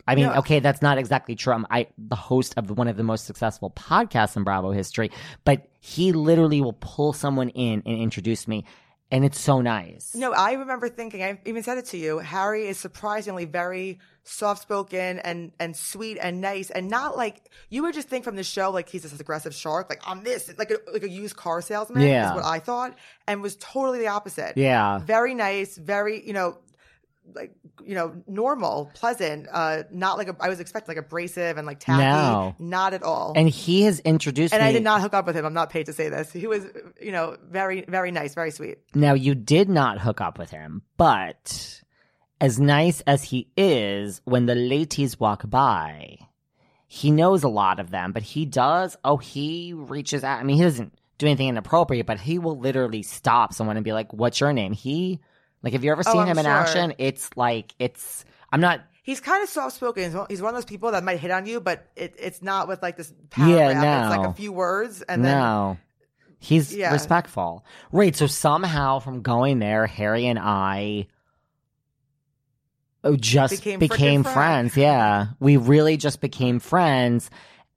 I mean, Yeah. okay, that's not exactly true. I'm I, the host of one of the most successful podcasts in Bravo history, but he literally will pull someone in and introduce me. And it's so nice. No, I remember thinking, I even said it to you. Harry is surprisingly very soft spoken and, and sweet and nice and not like you would just think from the show like he's this aggressive shark, like I'm this, like a, like a used car salesman Yeah. is what I thought and was totally the opposite. Yeah. Very nice, very, you know, like, you know, normal, pleasant, uh, not like a, I was expecting like abrasive and like tacky. No. Not at all. And he has introduced and me. I did not hook up with him. I'm not paid to say this. He was, you know, very, very nice, very sweet. Now, you did not hook up with him, but as nice as he is, when the ladies walk by, he knows a lot of them, but he does, oh, he reaches out. I mean, he doesn't do anything inappropriate, but he will literally stop someone and be like, What's your name? He, like, have you ever Oh, seen I'm him in sure. action? It's like, it's, I'm not, He's kind of soft spoken. He's one- of those people that might hit on you, but it, it's not with like this paragraph. Yeah, It's like a few words and then. He's Yeah. respectful. Right. So somehow from going there, Harry and I oh, just Became became, friends. friends. Yeah. We really just became friends.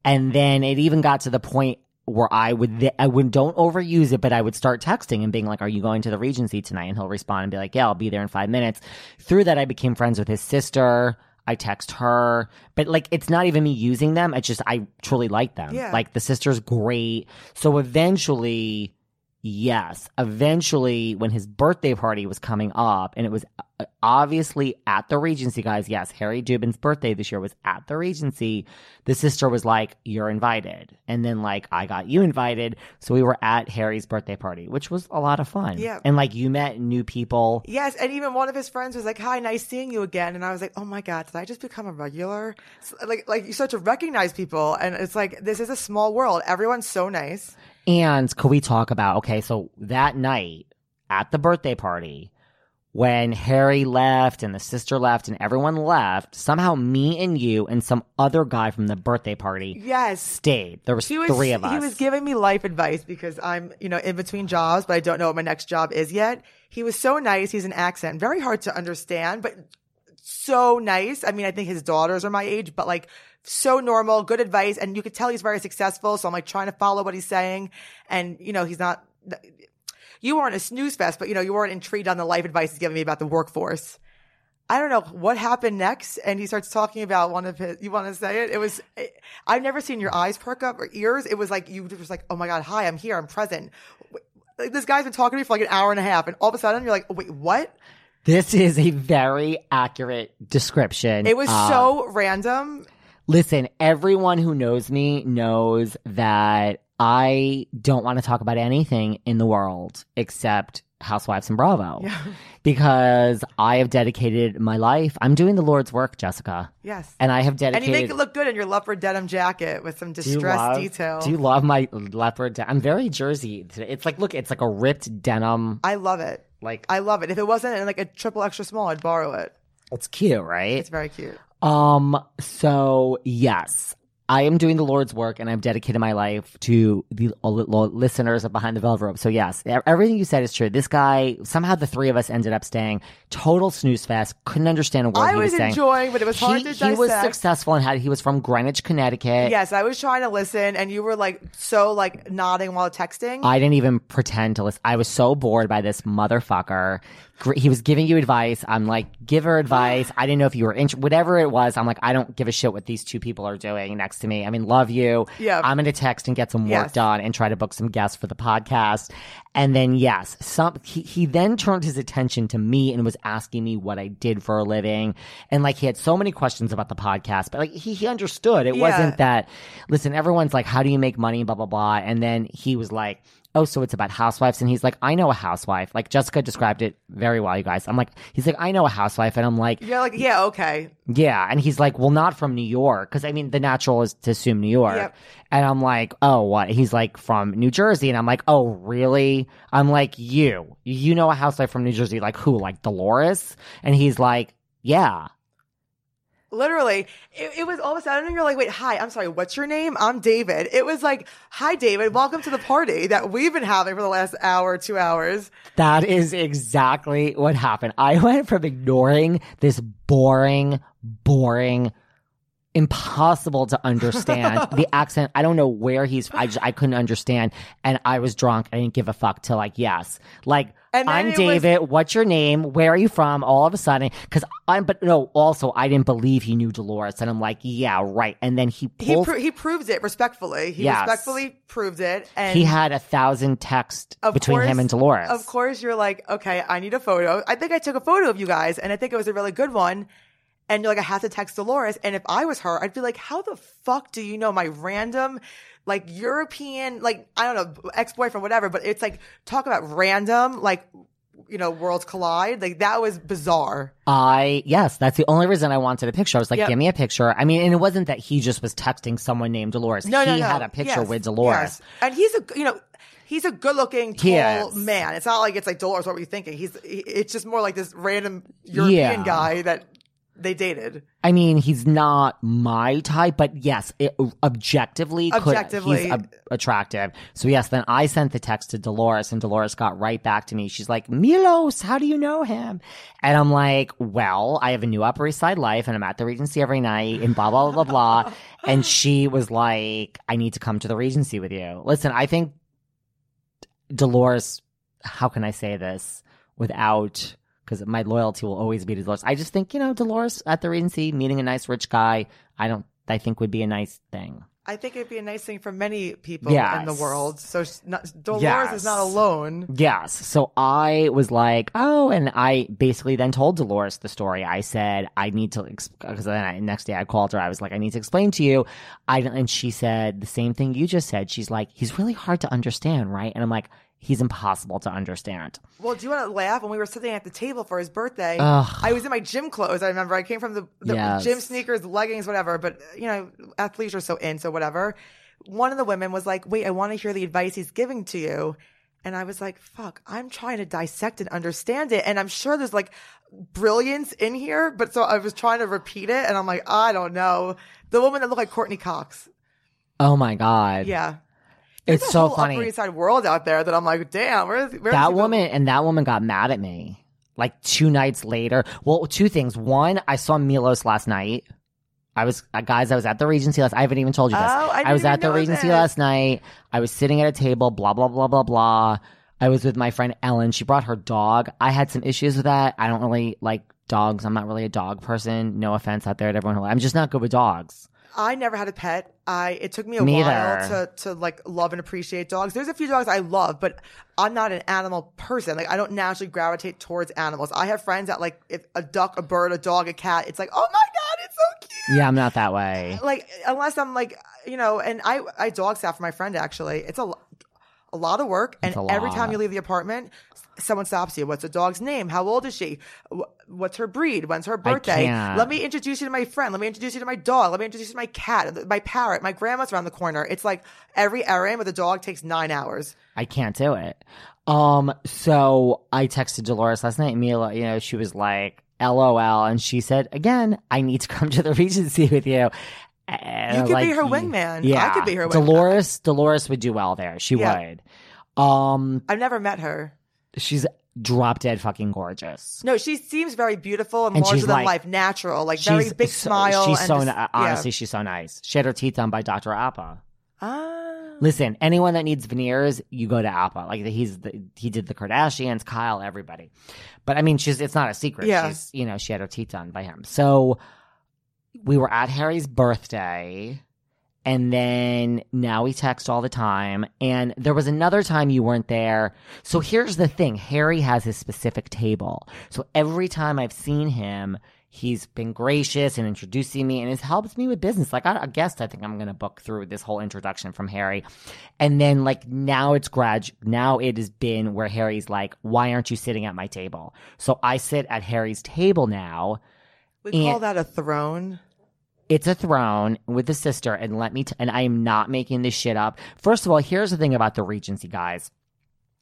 And then it even got to the point where I would, I would, don't overuse it, but I would start texting and being like, are you going to the Regency tonight? And he'll respond and be like, yeah, I'll be there in five minutes. Through that, I became friends with his sister. I text her, but like, it's not even me using them. It's just, I truly like them. Yeah. Like, the sister's great. So eventually, yes, eventually, when his birthday party was coming up, and it was obviously at the Regency, guys. Yes, Harry Dubin's birthday this year was at the Regency. The sister was like, You're invited. And then, like, I got you invited. So we were at Harry's birthday party, which was a lot of fun. Yeah. And like, you met new people. Yes, and even one of his friends was like, "Hi, nice seeing you again." And I was like, "Oh my god, did I just become a regular?" So, like, like you start to recognize people, and it's like this is a small world. Everyone's so nice. And could we talk about okay, so that night at the birthday party, when Harry left and the sister left and everyone left, somehow me and you and some other guy from the birthday party Yes, stayed. There was, was. three of us. He was giving me life advice because I'm, you know, in between jobs, but I don't know what my next job is yet. He was so nice. He's an accent, very hard to understand, but so nice. I mean, I think his daughters are my age, but like so normal, good advice. And you could tell he's very successful. So I'm like trying to follow what he's saying. And, you know, he's not, you weren't a snooze fest, but you know, you weren't intrigued on the life advice he's giving me about the workforce. I don't know what happened next. And he starts talking about one of his, you want to say it? It was, eh, I've never seen your eyes perk up or ears. It was like, you were just like, oh my God, hi, I'm here, I'm present. Like, This guy's been talking to me for like an hour and a half. And all of a sudden you're like, oh, wait, what? This is a very accurate description. It was of- so random. Listen, everyone who knows me knows that I don't want to talk about anything in the world except Housewives and Bravo. Yeah. Because I have dedicated my life. I'm doing the Lord's work, Jessica. Yes. And I have dedicated. And you make it look good in your leopard denim jacket with some distressed love- detail. Do you love my leopard? de- I'm very Jersey today. It's like, look, it's like a ripped denim. I love it. Like, I love it. If it wasn't in like a triple extra small, I'd borrow it. it's cute, right? It's very cute. Um, so yes, I am doing the Lord's work and I'm dedicated my life to the li- li- listeners of Behind the Velvet Rope. So yes, everything you said is true. This guy, somehow the three of us ended up staying total snooze fest. Couldn't understand a word I he was was enjoying, but it was hard he, to he was successful and had, he was from Greenwich, Connecticut. Yes, I was trying to listen, and you were like so like nodding while texting. I didn't even pretend to listen. I was so bored by this motherfucker. He was giving you advice. I'm like, give her advice. I didn't know if you were int- whatever it was. I'm like, I don't give a shit what these two people are doing next to me. I mean, love you. Yeah. I'm going to text and get some work Yes. done and try to book some guests for the podcast. And then yes, some he, he then turned his attention to me and was asking me what I did for a living. And like he had so many questions about the podcast, but like he, he understood. It Yeah. wasn't that listen, everyone's like, how do you make money? Blah blah blah. And then he was like, Oh, so it's about housewives, and he's like, I know a housewife. Like Jessica described it very well, you guys. I'm like, he's like, I know a housewife, and I'm like, You're like, yeah, okay. yeah, and he's like, well, not from New York, because I mean, the natural is to assume New York. Yep. And I'm like, oh, what? He's like from New Jersey, and I'm like, oh, really? I'm like, you, you know a housewife from New Jersey, like who? Like Dolores? And he's like, Yeah. Literally, it, it was all of a sudden you're like, wait, hi, I'm sorry, what's your name? I'm David. It was like, hi, David, welcome to the party that we've been having for the last hour, two hours. That is exactly what happened. I went from ignoring this boring, boring, impossible to understand the accent. I don't know where he's. I just I couldn't understand, and I was drunk. I didn't give a fuck till like yes, like I'm it was- David. What's your name? Where are you from? All of a sudden, because I'm. But no, also I didn't believe he knew Dolores, and I'm like, yeah, right. And then he He pulls. pro- he proves it respectfully. He Yes. respectfully proved it, and he had a thousand texts between him and Dolores. Of course, you're like, okay, I need a photo. I think I took a photo of you guys, and I think it was a really good one. And you're like, I have to text Dolores. And if I was her, I'd be like, how the fuck do you know my random, like European, like I don't know, ex boyfriend, whatever. But it's like talk about random, like you know, worlds collide. Like that was bizarre. I yes, that's the only reason I wanted a picture. I was like, Yep. give me a picture. I mean, and it wasn't that he just was texting someone named Dolores. No, he no, no. had a picture Yes, with Dolores. yes. and he's a you know. He's a good-looking, tall man. It's not like it's like Dolores. What were you thinking? He's. It's just more like this random European Yeah. guy that they dated. I mean, he's not my type, but yes, it, objectively, could- Objectively. he's a- attractive. So yes, then I sent the text to Dolores, and Dolores got right back to me. She's like, "Milos, how do you know him?" And I'm like, "Well, I have a new Upper East Side life, and I'm at the Regency every night, and blah blah blah blah." and she was like, "I need to come to the Regency with you." Listen, I think Dolores. How can I say this without? Because my loyalty will always be to Dolores. I just think you know Dolores at the Regency meeting a nice rich guy. I don't. I think would be a nice thing. I think it'd be a nice thing for many people in the world. So not, Dolores Yes. is not alone. Yes. So I was like, oh, and I basically then told Dolores the story. I said, I need to, because then I, next day I called her. I was like, I need to explain to you. I, and she said the same thing you just said. She's like, he's really hard to understand, right? And I'm like, he's impossible to understand. Well, do you want to laugh? When we were sitting at the table for his birthday, Ugh. I was in my gym clothes. I remember I came from the, the Yes. gym sneakers, leggings, whatever. But you know, athletes are so in, so whatever. One of the women was like, "Wait, I want to hear the advice he's giving to you." And I was like, fuck, I'm trying to dissect and understand it. And I'm sure there's like brilliance in here. But so I was trying to repeat it. And I'm like, I don't know. The woman that looked like Courteney Cox. Oh my God. Yeah. It's There's so funny. Upper East Side world out there that I'm like, damn, where's, where's that he woman and that woman got mad at me like two nights later. Well two things. One i saw milos last night. I was uh, guys i was at the regency last i haven't even told you this. Oh, I didn't was at the regency last night. I was sitting at a table blah blah blah blah blah. I was with my friend ellen. She brought her dog. I had some issues with that. I don't really like dogs. I'm not really a dog person. No offense out there to everyone who i'm just not good with dogs I never had a pet. I it took me a Neither. while to to like love and appreciate dogs. There's a few dogs I love, but I'm not an animal person. Like I don't naturally gravitate towards animals. I have friends that like if a duck, a bird, a dog, a cat, it's like, oh my god, it's so cute. yeah i'm not that way Like unless I'm like you know, and I I dog sat for my friend actually. It's a a lot of work, and every time you leave the apartment, someone stops you. What's the dog's name? How old is she? What's her breed? When's her birthday? Let me introduce you to my friend. Let me introduce you to my dog. Let me introduce you to my cat, my parrot. My grandma's around the corner. It's like every errand with a dog takes nine hours. I can't do it. Um, so I texted Dolores last night. Mila, you know, she was like, LOL. And she said, again, I need to come to the Regency with you. And You could like, be her wingman. Yeah. I could be her wingman. Dolores, Dolores would do well there. She Yeah. would. Um, I've never met her. She's drop dead fucking gorgeous. No, she seems very beautiful and, And larger than like- life, natural, like very big so- smile. She's so, just- ni- yeah. honestly, she's so nice. She had her teeth done by Dr. Apa. Ah. Listen, anyone that needs veneers, you go to Apa. Like he's the, he did the Kardashians, Kyle, everybody. But I mean, she's it's not a secret. Yeah. She's you know she had her teeth done by him. So we were at Harry's birthday, and then now we text all the time. And there was another time you weren't there. So here's the thing: Harry has his specific table. So every time I've seen him. He's been gracious and introducing me and has helped me with business. Like I, I guess I think I'm gonna book through this whole introduction from Harry. And then like now it's grad now it has been where Harry's like, why aren't you sitting at my table? So I sit at Harry's table now. We call that a throne. It's a throne with the sister, and let me t- and I am not making this shit up. First of all, here's the thing about the Regency guys.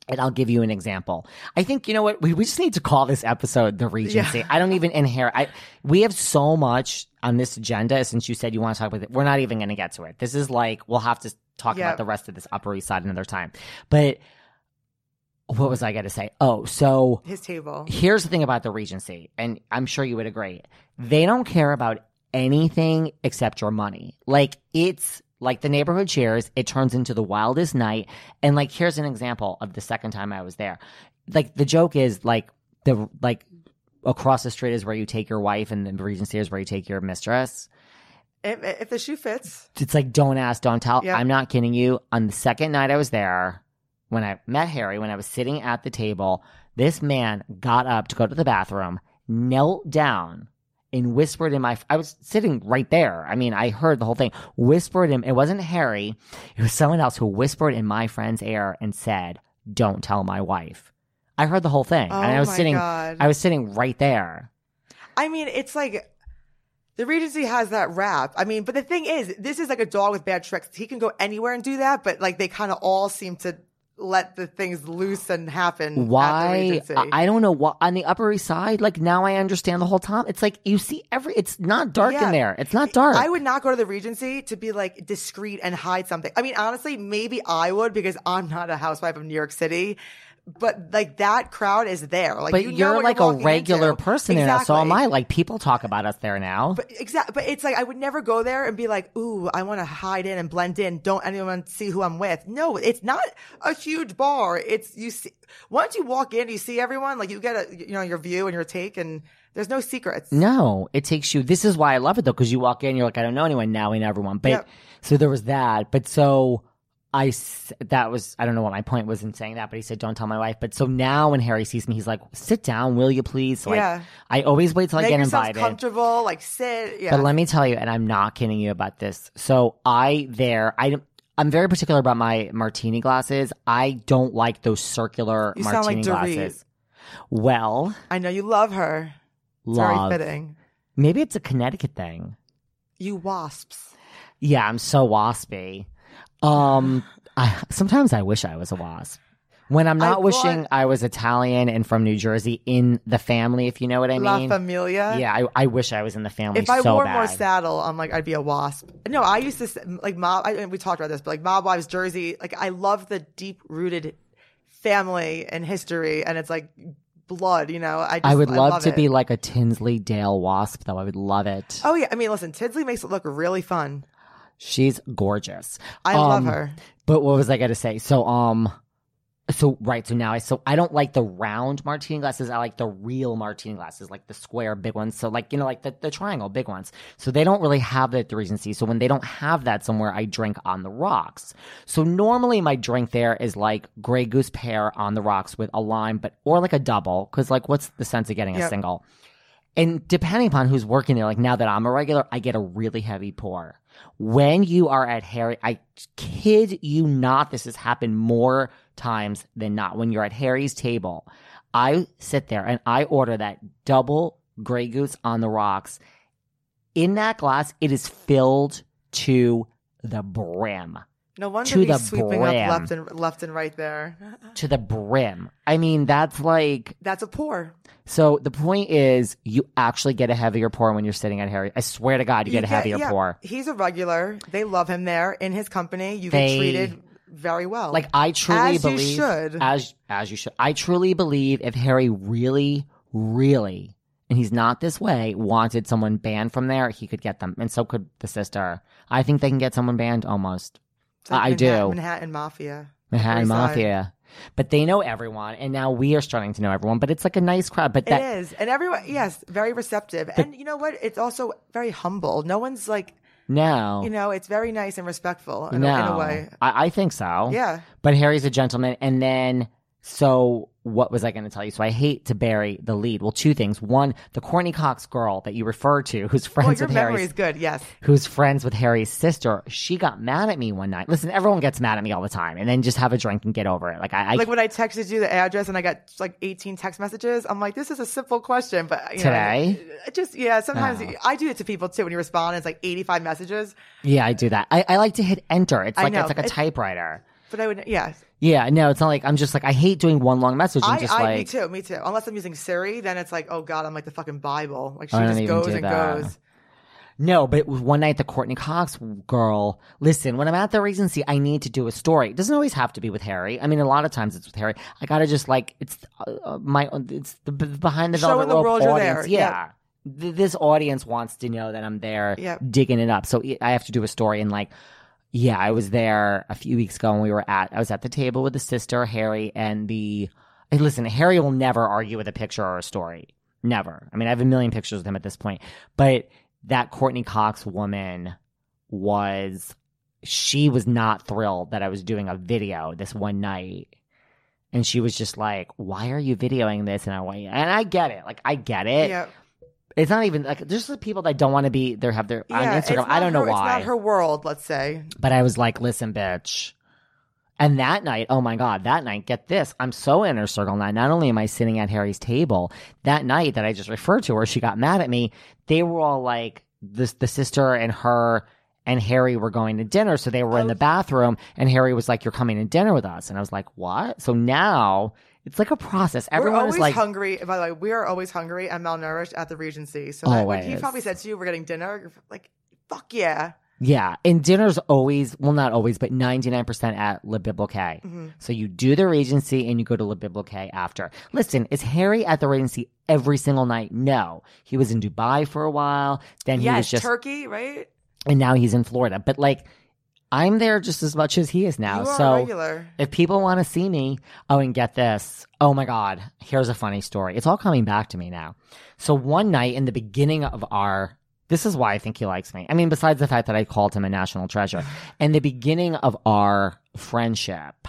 And I'll give you an example. I think you know what we, we just need to call this episode the Regency. I don't even inherit. I we have so much on this agenda. Since you said you want to talk about it, we're not even going to get to it. This is like we'll have to talk Yeah. about the rest of this Upper East Side another time. But what was I going to say? Oh, so His table. here's the thing about the Regency, and I'm sure you would agree. They don't care about anything except your money. Like it's like the neighborhood shares, it turns into the wildest night. And like here's an example of the second time I was there. Like the joke is like the like across the street is where you take your wife and the Regency is where you take your mistress. If, if the shoe fits. It's like don't ask, don't tell. Yep. I'm not kidding you. On the second night I was there, when I met Harry, when I was sitting at the table, this man got up to go to the bathroom, knelt down, and whispered in my. I was sitting right there. I mean, I heard the whole thing. Whispered in. It wasn't Harry. It was someone else who whispered in my friend's ear and said, "Don't tell my wife." I heard the whole thing, Oh and I oh was my sitting. God. I was sitting right there. I mean, it's like the Regency has that rap. I mean, but the thing is, this is like a dog with bad tricks. He can go anywhere and do that, but like they kind of all seem to let the things loose and happen. At the why I, don't know what on the upper east side like now i understand the whole time it's like you see every it's not dark Yeah. in there it's not dark I would not go to the Regency to be like discreet and hide something. I mean, honestly, maybe I would because I'm not a housewife of New York City. But like that crowd is there. Like, but you know you're what like a regular into. person there now so am i like people talk about us there now But exactly, but it's like I would never go there and be like, "Ooh, I want to hide in and blend in. Don't anyone see who I'm with?" No, it's not a huge bar. It's you see once you walk in, you see everyone. Like you get a you know your view and your take, and there's no secrets. no it takes you this is why i love it though because you walk in you're like i don't know anyone now i know everyone but Yep. so there was that but so I that was I don't know what my point was in saying that, but he said don't tell my wife. But so now when Harry sees me, he's like, "Sit down, will you please?" So like, Yeah. I always wait till I Make get yourselves invited. comfortable. Like sit. Yeah. But let me tell you, and I'm not kidding you about this. So I there, I I'm very particular about my martini glasses. I don't like those circular You sound like martini glasses. Well, I know you love her. Love. very fitting. Maybe it's a Connecticut thing. You wasps. Yeah, I'm so waspy. Um, I, sometimes I wish I was a wasp. When I'm not thought- wishing I was Italian and from New Jersey in the family, if you know what I La mean. Familia. Yeah, I, I wish I was in the family If I so wore bad. more saddle, I'm like I'd be a wasp. No, I used to like mob. I, we talked about this, but like mob wives, Jersey. Like I love the deep rooted family and history, and it's like blood. You know, I just, I would love, to it. be like a Tinsley Dale wasp, though. I would love it. Oh yeah, I mean, listen, Tinsley makes it look really fun. She's gorgeous. I love Um, her. But what was I gonna say? So um so right, so now I so I don't like the round martini glasses. I like the real martini glasses, like the square big ones. So like you know, like the, the triangle big ones. So they don't really have that at the Regency. So when they don't have that somewhere, I drink on the rocks. So normally my drink there is like Grey Goose pear on the rocks with a lime, but or like a double. Cause like what's the sense of getting a Yep. single? And depending upon who's working there, like now that I'm a regular, I get a really heavy pour. When you are at Harry, I kid you not, this has happened more times than not. When you're at Harry's table, I sit there and I order that double Grey Goose on the rocks. In that glass, it is filled to the brim. No wonder to he's the sweeping brim. up left and left and right there. To the brim. I mean, that's like That's a pour. So the point is, you actually get a heavier pour when you're sitting at Harry. I swear to God, you, get a heavier yeah, pour. He's a regular. They love him there in his company. You They- get treated very well. Like I truly As you believe, should. as as you should. I truly believe if Harry really, really, and he's not this way, wanted someone banned from there, he could get them, and so could the sister. I think they can get someone banned almost. Like I Manhattan, do. Manhattan Mafia. Manhattan. Mafia. But they know everyone, and now we are starting to know everyone. But it's like a nice crowd. But It that is, and everyone, yes, very receptive, and you know what? It's also very humble. No one's like, no, you know, it's very nice and respectful in, no, a, in a way. I, I think so. Yeah. But Harry's a gentleman. And then, so what was I going to tell you? So I hate to bury the lead. Well, two things. One, the Courteney Cox girl that you refer to, who's Well, friends your with Harry's, is good. Yes. who's friends with Harry's sister, she got mad at me one night. Listen, everyone gets mad at me all the time, and then just have a drink and get over it. Like I, I Like when I texted you the address and I got like 18 text messages, I'm like, this is a simple question, but you know, Today? it just yeah. Sometimes Oh. I do it to people too when you respond. It's like 85 messages, yeah, I do that. I, I like to hit enter. It's like know. it's like a It- typewriter. but I would yeah. Yeah, no, it's not like I'm just like I hate doing one long message and I, just I, like me too, me too. Unless I'm using Siri, then it's like, oh god, I'm like the fucking Bible. Like she I just goes and that. goes. No, but it was one night the Courteney Cox girl. Listen, when I'm at the Regency, I need to do a story. It doesn't always have to be with Harry. I mean, a lot of times it's with Harry. I gotta just like it's uh, uh, my it's the behind the velvet the rope world you're audience. there. Yeah. Th- This audience wants to know that I'm there Yep. digging it up. So I have to do a story and like yeah, I was there a few weeks ago and we were at I was at the table with the sister, Harry, and the hey, listen, Harry will never argue with a picture or a story. Never. I mean, I have a million pictures with him at this point. But that Courteney Cox woman was she was not thrilled that I was doing a video this one night. And she was just like, Why are you videoing this? And I went, and I get it. Like I get it. yeah, It's not even like there's the people that don't want to be there have their on Instagram. I don't know her- why. It's not her world. Let's say. But I was like, listen, bitch. And that night, oh my God, that night, get this. I'm so inner circle now. Not only am I sitting at Harry's table, that night that I just referred to where she got mad at me, they were all like, this, the sister and her and Harry were going to dinner. So they were in the oh. bathroom and Harry was like, you're coming to dinner with us. And I was like, what? So now it's like a process. we're Everyone always is like, hungry. By the way, we are always hungry and malnourished at the Regency. So that, when he probably said to you, "We're getting dinner," like, "Fuck yeah!" Yeah, and dinner's always well, not always, but ninety nine percent at Le Bilboquet. Mm-hmm. So you do the Regency and you go to Le Bilboquet after. Listen, is Harry at the Regency every single night? No, he was in Dubai for a while. Then he was just, Turkey, right? and now he's in Florida. But like, I'm there just as much as he is now. you are so regular. if people want to see me, oh, and get this. Oh my God. Here's a funny story. It's all coming back to me now. So one night in the beginning of our, this is why I think he likes me. I mean, besides the fact that I called him a national treasure, in the beginning of our friendship,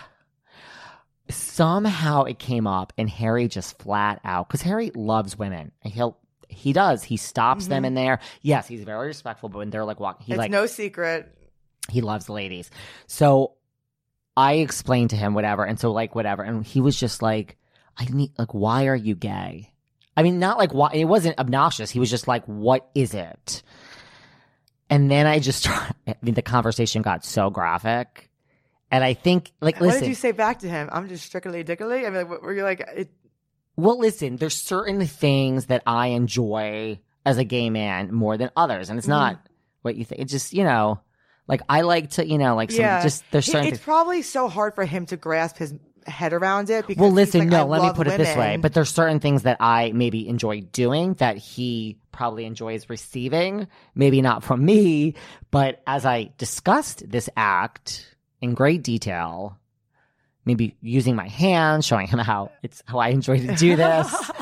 somehow it came up and Harry just flat out, because Harry loves women. He'll, he does. He stops them mm-hmm. in there. Yes, he's very respectful, but when they're like walking, he it's like no secret. He loves ladies. So I explained to him whatever, and so like whatever, and he was just like, "I need like, why are you gay?" I mean, not like why. It wasn't obnoxious. He was just like, "What is it?" And then I just, I mean, the conversation got so graphic, and I think like, what listen, did you say back to him? I'm just strictly dickily. I mean, like, what- were you like? It, Well, listen, there's certain things that I enjoy as a gay man more than others, and it's Mm-hmm. not what you think. It's just you know, like I like to, you know, like some yeah, just there's He- certain. It's things. probably so hard for him to grasp his head around it. Because Well, listen, like, no, let me put it this way. But there's certain things that I maybe enjoy doing that he probably enjoys receiving. Maybe not from me, but as I discussed this act in great detail, maybe using my hands, showing him how it's how I enjoy to do this.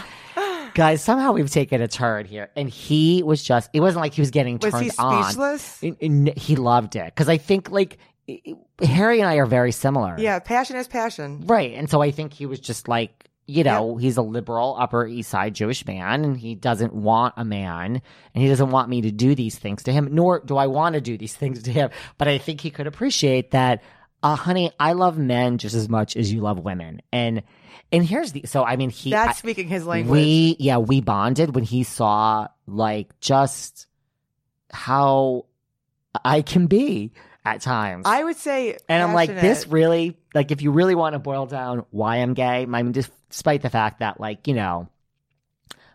Guys, somehow we've taken a turn here. And he was just, it wasn't like he was getting was turned he on. speechless? And- and he loved it. Cause I think like Harry and I are very similar. Yeah, passion is passion. Right. And so I think he was just like, you know, he's a liberal Upper East Side Jewish man and he doesn't want a man and he doesn't want me to do these things to him, nor do I want to do these things to him. But I think he could appreciate that, uh, honey, I love men just as much as you love women. And, and here's the, so I mean, he, That's I- speaking his language. we, yeah, we bonded when he saw like just how I can be at times. I would say, And I'm like, this really, like, if you really want to boil down why I'm gay, I mean, despite the fact that, like, you know,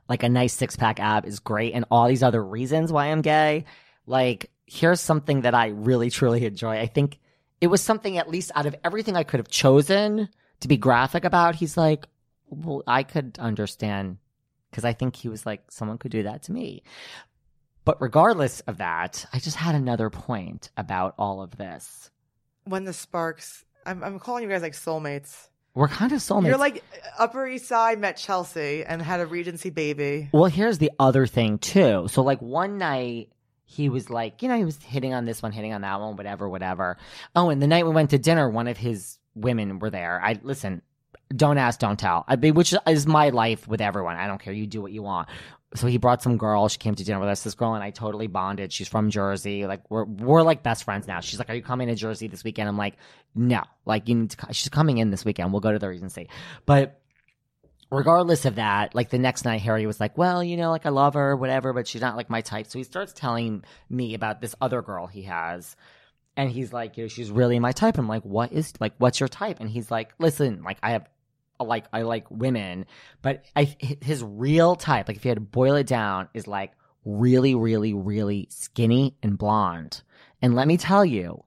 like a nice six pack ab is great and all these other reasons why I'm gay, like, here's something that I really, truly enjoy. I think it was something, at least out of everything I could have chosen to be graphic about, he's like, well, I could understand because I think he was like, someone could do that to me. But regardless of that, I just had another point about all of this. when the sparks. I'm, I'm calling you guys like soulmates. We're kind of soulmates. You're like uh, Upper East Side met Chelsea and had a Regency baby. well, here's the other thing too. So like one night he was like, you know, he was hitting on this one, hitting on that one, whatever, whatever. Oh, and the night we went to dinner, one of his women were there. I listen, don't ask, don't tell. I mean, which is my life with everyone. I don't care. You do what you want. So he brought some girl. She came to dinner with us. This girl and I totally bonded. She's from Jersey. Like we're we're like best friends now. She's like, "Are you coming to Jersey this weekend?" I'm like, "No." Like you need to. She's coming in this weekend. We'll go to the Regency. But regardless of that, like the next night, Harry was like, well, you know, like I love her, whatever, but she's not like my type. So he starts telling me about this other girl he has. And he's like, you know, she's really my type. I'm like, what is like, what's your type? And he's like, listen, like I have, like I like women, but I his real type, like if you had to boil it down, is like really, really, really skinny and blonde. And let me tell you,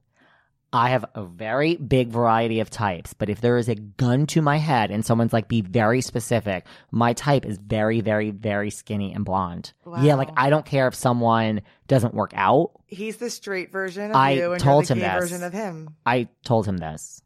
I have a very big variety of types, but if there is a gun to my head and someone's like, be very specific, my type is very, very, very skinny and blonde. Yeah, like I don't care if someone doesn't work out. He's the straight version of I you, and told you're the him gay this. version of him. I told him this.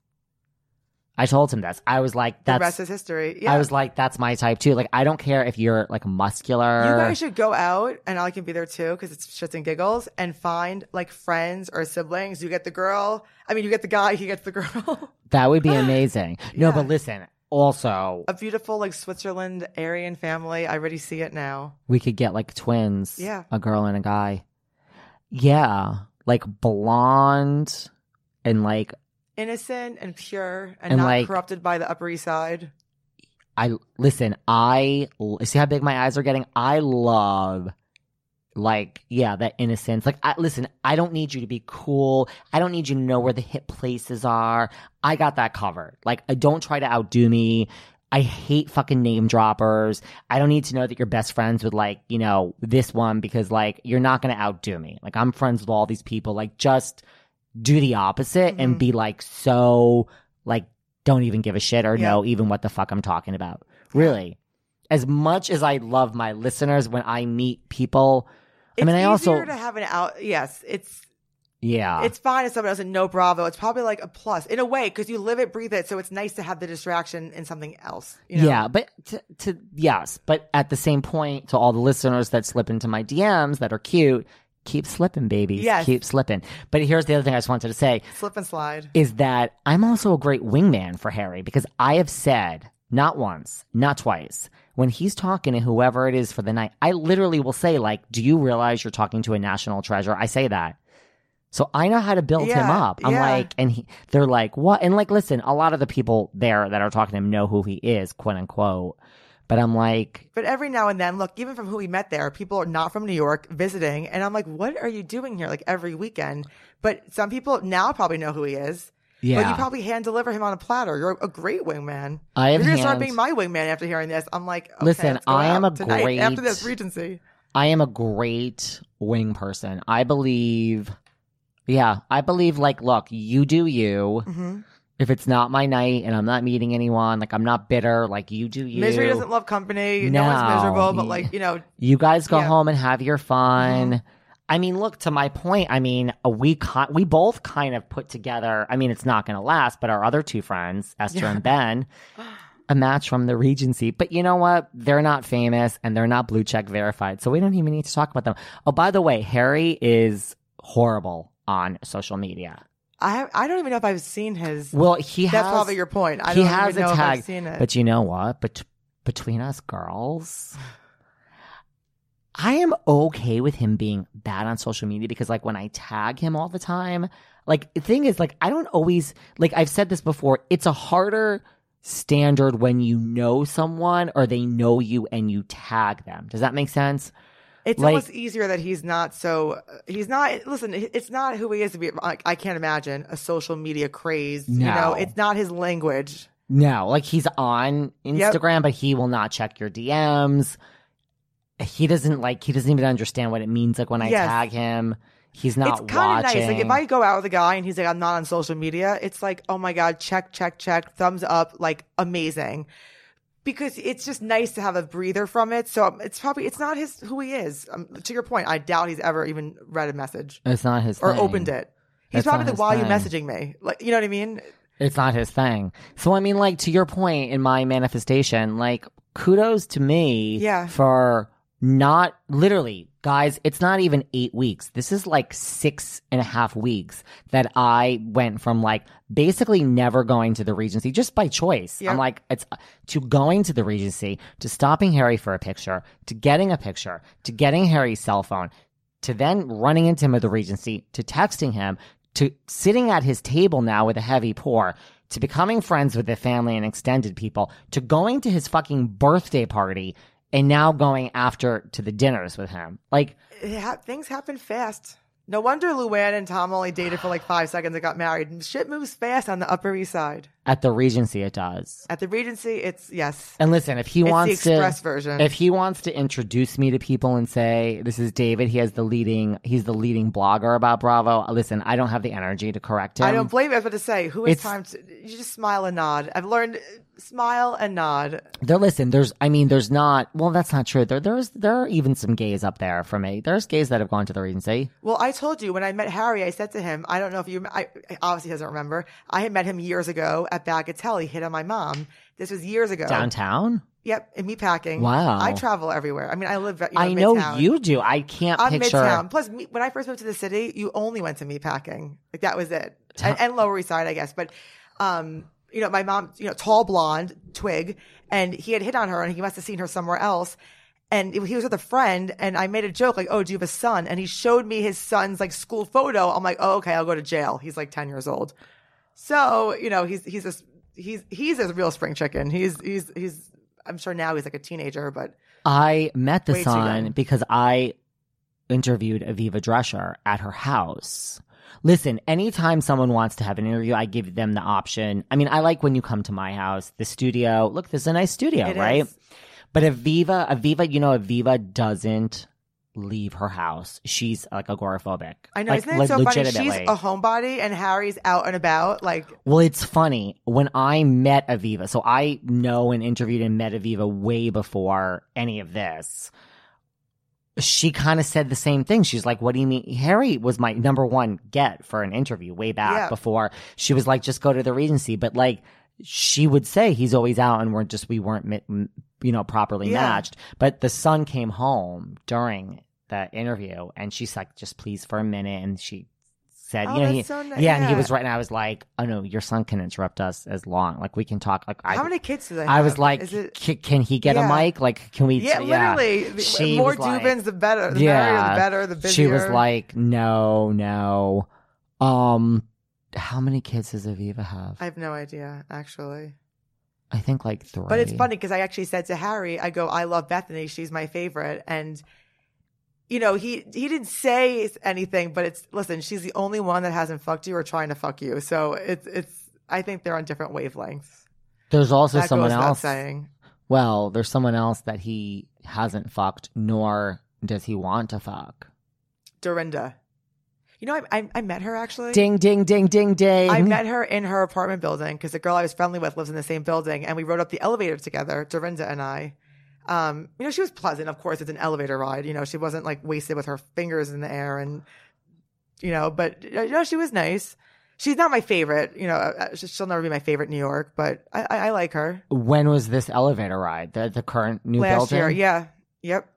I told him this. I was like, that's The rest is history. Yeah. I was like, that's my type too. Like, I don't care if you're like muscular. You guys should go out, and I can be there too because it's shits and giggles, and find like friends or siblings. You get the girl. I mean, you get the guy. He gets the girl. that would be amazing. No, Yeah. but listen, also, a beautiful like Switzerland Aryan family. I already see it now. we could get like twins. Yeah. A girl and a guy. Yeah. Like blonde and like, Innocent and pure, and, And, not like- corrupted by the Upper East Side. I listen, I see how big my eyes are getting. I love like yeah, that innocence. Like I listen, I don't need you to be cool. I don't need you to know where the hip places are. I got that covered. Like I don't try to outdo me. I hate fucking name droppers. I don't need to know that you're best friends with like, you know, this one because like you're not going to outdo me. Like I'm friends with all these people. Like just do the opposite and Mhm. be like so like don't even give a shit or Yeah. know even what the fuck I'm talking about. Really. As much as I love my listeners when I meet people, It's I mean, I also, to have an out. Yes, it's yeah, it's fine if someone doesn't know Bravo. It's probably like a plus in a way because you live it, breathe it. So it's nice to have the distraction in something else. You know? yeah, but to, to, yes, but at the same point, to all the listeners that slip into my DMs that are cute, keep slipping, babies. Yes. Keep slipping. But here's the other thing I just wanted to say slip and slide. is that I'm also a great wingman for Harry because I have said not once, not twice, when he's talking to whoever it is for the night, I literally will say, like, do you realize you're talking to a national treasure? I say that. So I know how to build him up. I'm yeah. like, and he, they're like, what? And like, listen, a lot of the people there that are talking to him know who he is, quote unquote. But I'm like, But every now and then, look, even from who we met there, people are not from New York visiting. And I'm like, what are you doing here? Like every weekend. But some people now probably know who he is. Yeah. But you probably hand deliver him on a platter. You're a great wingman. I am. You're going to start being my wingman after hearing this. I'm like, okay, Listen, I am a tonight great- After this, Regency. I am a great wing person. I believe, yeah, I believe like, look, you do you. hmm If it's not my night and I'm not meeting anyone, like I'm not bitter, like you do you. Misery doesn't love company. No, one's No. miserable, but like, you know, You guys go Yeah. Mm-hmm. home and have your fun. I mean, look to my point. I mean, we ki- we both kind of put together. I mean, it's not going to last, but our other two friends, Esther Yeah. and Ben, a match from the Regency. But you know what? They're not famous and they're not blue check verified, so we don't even need to talk about them. Oh, by the way, Harry is horrible on social media. I I don't even know if I've seen his. Well, he That's has probably your point. I he don't has even know a if I've seen it. but you know what? But between us girls, I am okay with him being bad on social media because, like, when I tag him all the time, like, the thing is, like, I don't always like. I've said this before. It's a harder standard when you know someone or they know you and you tag them. Does that make sense? It's Like- almost easier that he's not so. He's not. Listen, it's not who he is to be. I, I can't imagine a social media craze. You know, No. it's not his language. No, like he's on Yep. Instagram, but he will not check your DMs. He doesn't like. He doesn't even understand what it means. Like when I Yes. tag him, he's not it's kind of nice. Like if I go out with a guy and he's like, "I'm not on social media," it's like, "Oh my god, check, check, check, thumbs up, like amazing." Because it's just nice to have a breather from it. So um, it's probably it's not his who he is. Um, to your point, I doubt he's ever even read a message it's not his or thing. opened it. He's It's probably like, "Why are you messaging me?" Like, you know what I mean? It's not his thing. So I mean, like to your point in my manifestation, like kudos to me Yeah. for not literally, guys. It's not even eight weeks. This is like six and a half weeks that I went from like basically never going to the Regency just by choice. Yep. I'm like it's uh, to going to the Regency to stopping Harry for a picture to getting a picture to getting Harry's cell phone to then running into him at the Regency, to texting him, to sitting at his table now with a heavy pour, to becoming friends with the family and extended people, to going to his fucking birthday party, and now going after to the dinners with him. Like, ha- things happen fast. No wonder Luann and Tom only dated for like five seconds and got married. And shit moves fast on the Upper East Side. At the Regency, it does. At the Regency, it's yes. And listen, if he It's the wants express to, version. if he wants to introduce me to people and say this is David, he has the leading, he's the leading blogger about Bravo. Listen, I don't have the energy to correct him. I don't blame you. I was about to say, who has It's- time to? You just smile and nod. I've learned uh, smile and nod. There, listen, there's, I mean, there's not. Well, that's not true. There, there's, there are even some gays up there for me. There's gays that have gone to the Regency. Well, I told you when I met Harry, I said to him, I don't know if you, I I obviously doesn't remember. I had met him years ago at Bagatelle. He hit on my mom. This was years ago. Downtown? Yep, in meatpacking. Wow. I travel everywhere. I mean, I live. You know, I know Midtown. you do. I can't I'm picture. Midtown. Plus, me, when I first moved to the city, you only went to meatpacking. Like that was it, and, and Lower East Side, I guess. But, um, you know, my mom, you know, tall blonde twig, and he had hit on her, and he must have seen her somewhere else. And it- he was with a friend, and I made a joke like, "Oh, do you have a son?" And he showed me his son's like school photo. I'm like, "Oh, okay, I'll go to jail." He's like ten years old, so you know, he's he's a he's he's a real spring chicken. He's he's he's. I'm sure now he's like a teenager, but I met the son because I interviewed Aviva Drescher at her house. Listen, anytime someone wants to have an interview, I give them the option. I mean, I like when you come to my house, the studio. Look, this is a nice studio, It right? is. But Aviva, Aviva, you know, Aviva doesn't leave her house. She's like agoraphobic. I know, like, isn't it so funny? She's a homebody and Harry's out and about. Like, Well, it's funny. When I met Aviva, so I know and interviewed and met Aviva way before any of this. She kind of said the same thing. She's like, What do you mean? Harry was my number one get for an interview way back Yeah. before she was like, Just go to the Regency. But like, she would say he's always out and we're just, we weren't, you know, properly Yeah. matched. But the son came home during the interview and she's like, Just please for a minute. And she said, Oh, you know, he, so ni- yeah, and he was right. And I was like, oh no, your son can interrupt us as long. Like we can talk. Like I, how many kids do they have? I was like, it, can he get Yeah. a mic? Like, can we? yeah, literally. The She more was like- the better. The merrier, the better, the busier. She was like, no, no. Um, how many kids does Aviva have? I have no idea, actually. I think like three. But it's funny because I actually said to Harry, I go, I love Bethenny. She's my favorite. And, you know, he, he didn't say anything, but it's, listen, she's the only one that hasn't fucked you or trying to fuck you. So it's, it's, I think they're on different wavelengths. There's also that someone else. saying. Well, there's someone else that he hasn't fucked, nor does he want to fuck. Dorinda. You know, I, I, I met her actually. Ding, ding, ding, ding, ding. I met her in her apartment building because the girl I was friendly with lives in the same building, and we rode up the elevator together, Dorinda and I. Um, you know, she was pleasant. Of course, it's an elevator ride. You know, she wasn't like wasted with her fingers in the air, and you know, but you know, she was nice. She's not my favorite. You know, uh, she'll never be my favorite New York, but I, I, I like her. When was this elevator ride? The the current new Last building? year, yeah, yep,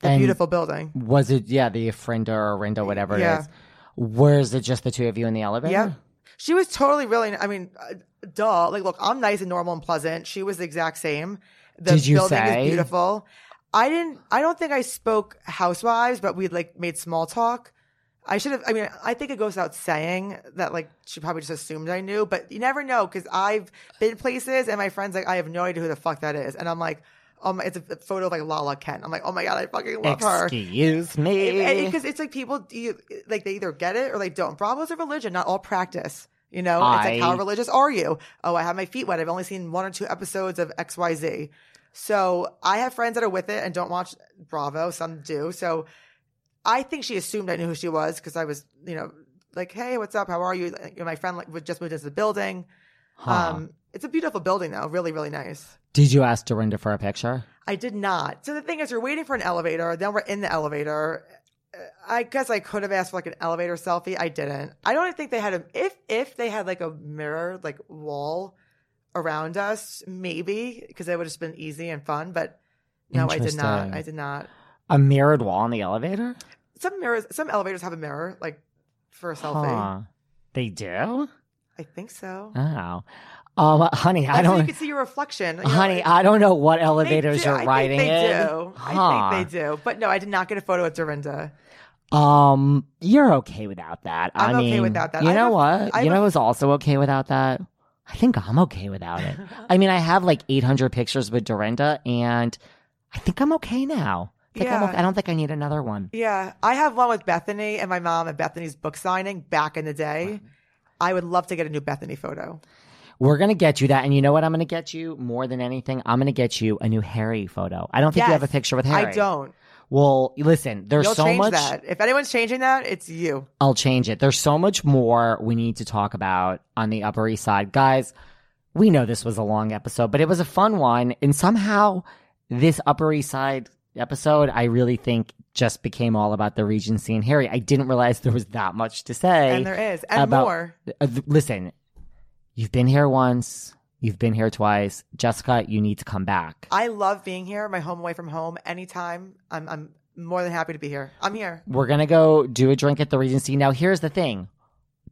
the And- beautiful building. Was it yeah, the Frinda or Rinda, whatever Yeah. it is? Where's it just the two of you in the elevator? Yeah. She was totally really. I mean, uh, duh. Like, look, I'm nice and normal and pleasant. She was the exact same. The Did you building say? is beautiful. I didn't. I don't think I spoke housewives, but we like made small talk. I should have. I mean, I think it goes without saying that like she probably just assumed I knew, but you never know because I've been places and my friends like I have no idea who the fuck that is, and I'm like, oh my, it's a photo of like Lala Kent. I'm like, oh my god, I fucking love her. Excuse me. Because it's like people, you, like they either get it or they don't. Bravo's a religion, not all practice. You know, it's like how religious are you? Oh, I have my feet wet. I've only seen one or two episodes of X Y Z. So I have friends that are with it and don't watch Bravo. Some do. So I think she assumed I knew who she was because I was, you know, like, hey, what's up? How are you? Like, my friend like, just moved into the building. Huh. Um, it's a beautiful building though, really, really nice. Did you ask Dorinda for a picture? I did not. So the thing is, we're waiting for an elevator. Then we're in the elevator. I guess I could have asked for like an elevator selfie. I didn't. I don't think they had a. If if they had like a mirror like wall around us, maybe because it would have just been easy and fun. But no, I did not. I did not. A mirrored wall in the elevator? Some mirrors, some elevators have a mirror like for a selfie. Huh. They do? I think so. Oh. Um, honey, I so don't. You can see your reflection. You know, Honey, I don't know what elevators do. you're I riding think they in. do. Huh. I think they do. But no, I did not get a photo with Dorinda. Um, you're okay without that. I I'm okay mean, without that. You I know what? I you know who's also okay without that? I think I'm okay without it. I mean, I have like 800 pictures with Dorinda, and I think I'm okay now. I think I'm Yeah. okay. I don't think I need another one. Yeah, I have one with Bethenny and my mom at Bethenny's book signing back in the day. I would love to get a new Bethenny photo. We're gonna get you that, and you know what? I'm gonna get you more than anything. I'm gonna get you a new Harry photo. I don't think you have a picture with Harry. I don't. Well, listen, there's You'll so change much. that. If anyone's changing that, it's you. I'll change it. There's so much more we need to talk about on the Upper East Side. Guys, we know this was a long episode, but it was a fun one. And somehow, this Upper East Side episode, I really think just became all about the Regency and Harry. I didn't realize there was that much to say. And there is. And about- more. Uh, listen, you've been here once, you've been here twice. Jessica, you need to come back. I love being here, my home away from home. Anytime, I'm, I'm more than happy to be here. I'm here. We're going to go do a drink at the Regency. Now, here's the thing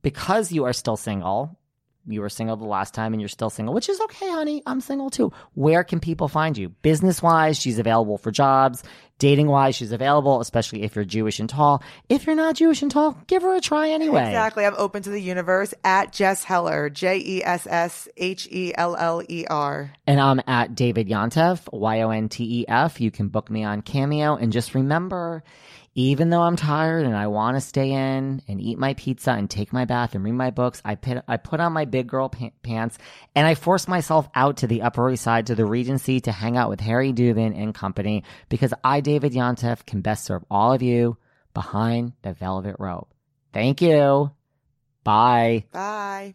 because you are still single, you were single the last time and you're still single, which is okay, honey. I'm single too. Where can people find you? Business wise, she's available for jobs. Dating wise, she's available, especially if you're Jewish and tall. If you're not Jewish and tall, give her a try anyway. Exactly. I'm open to the universe at Jess Heller, J E S S H E L L E R. And I'm at David Yontef, Y O N T E F. You can book me on Cameo. And just remember, even though I'm tired and I want to stay in and eat my pizza and take my bath and read my books, I put, I put on my big girl pa- pants and I force myself out to the Upper East Side to the Regency to hang out with Harry Dubin and company because I, David Yontef, can best serve all of you behind the velvet rope. Thank you. Bye. Bye.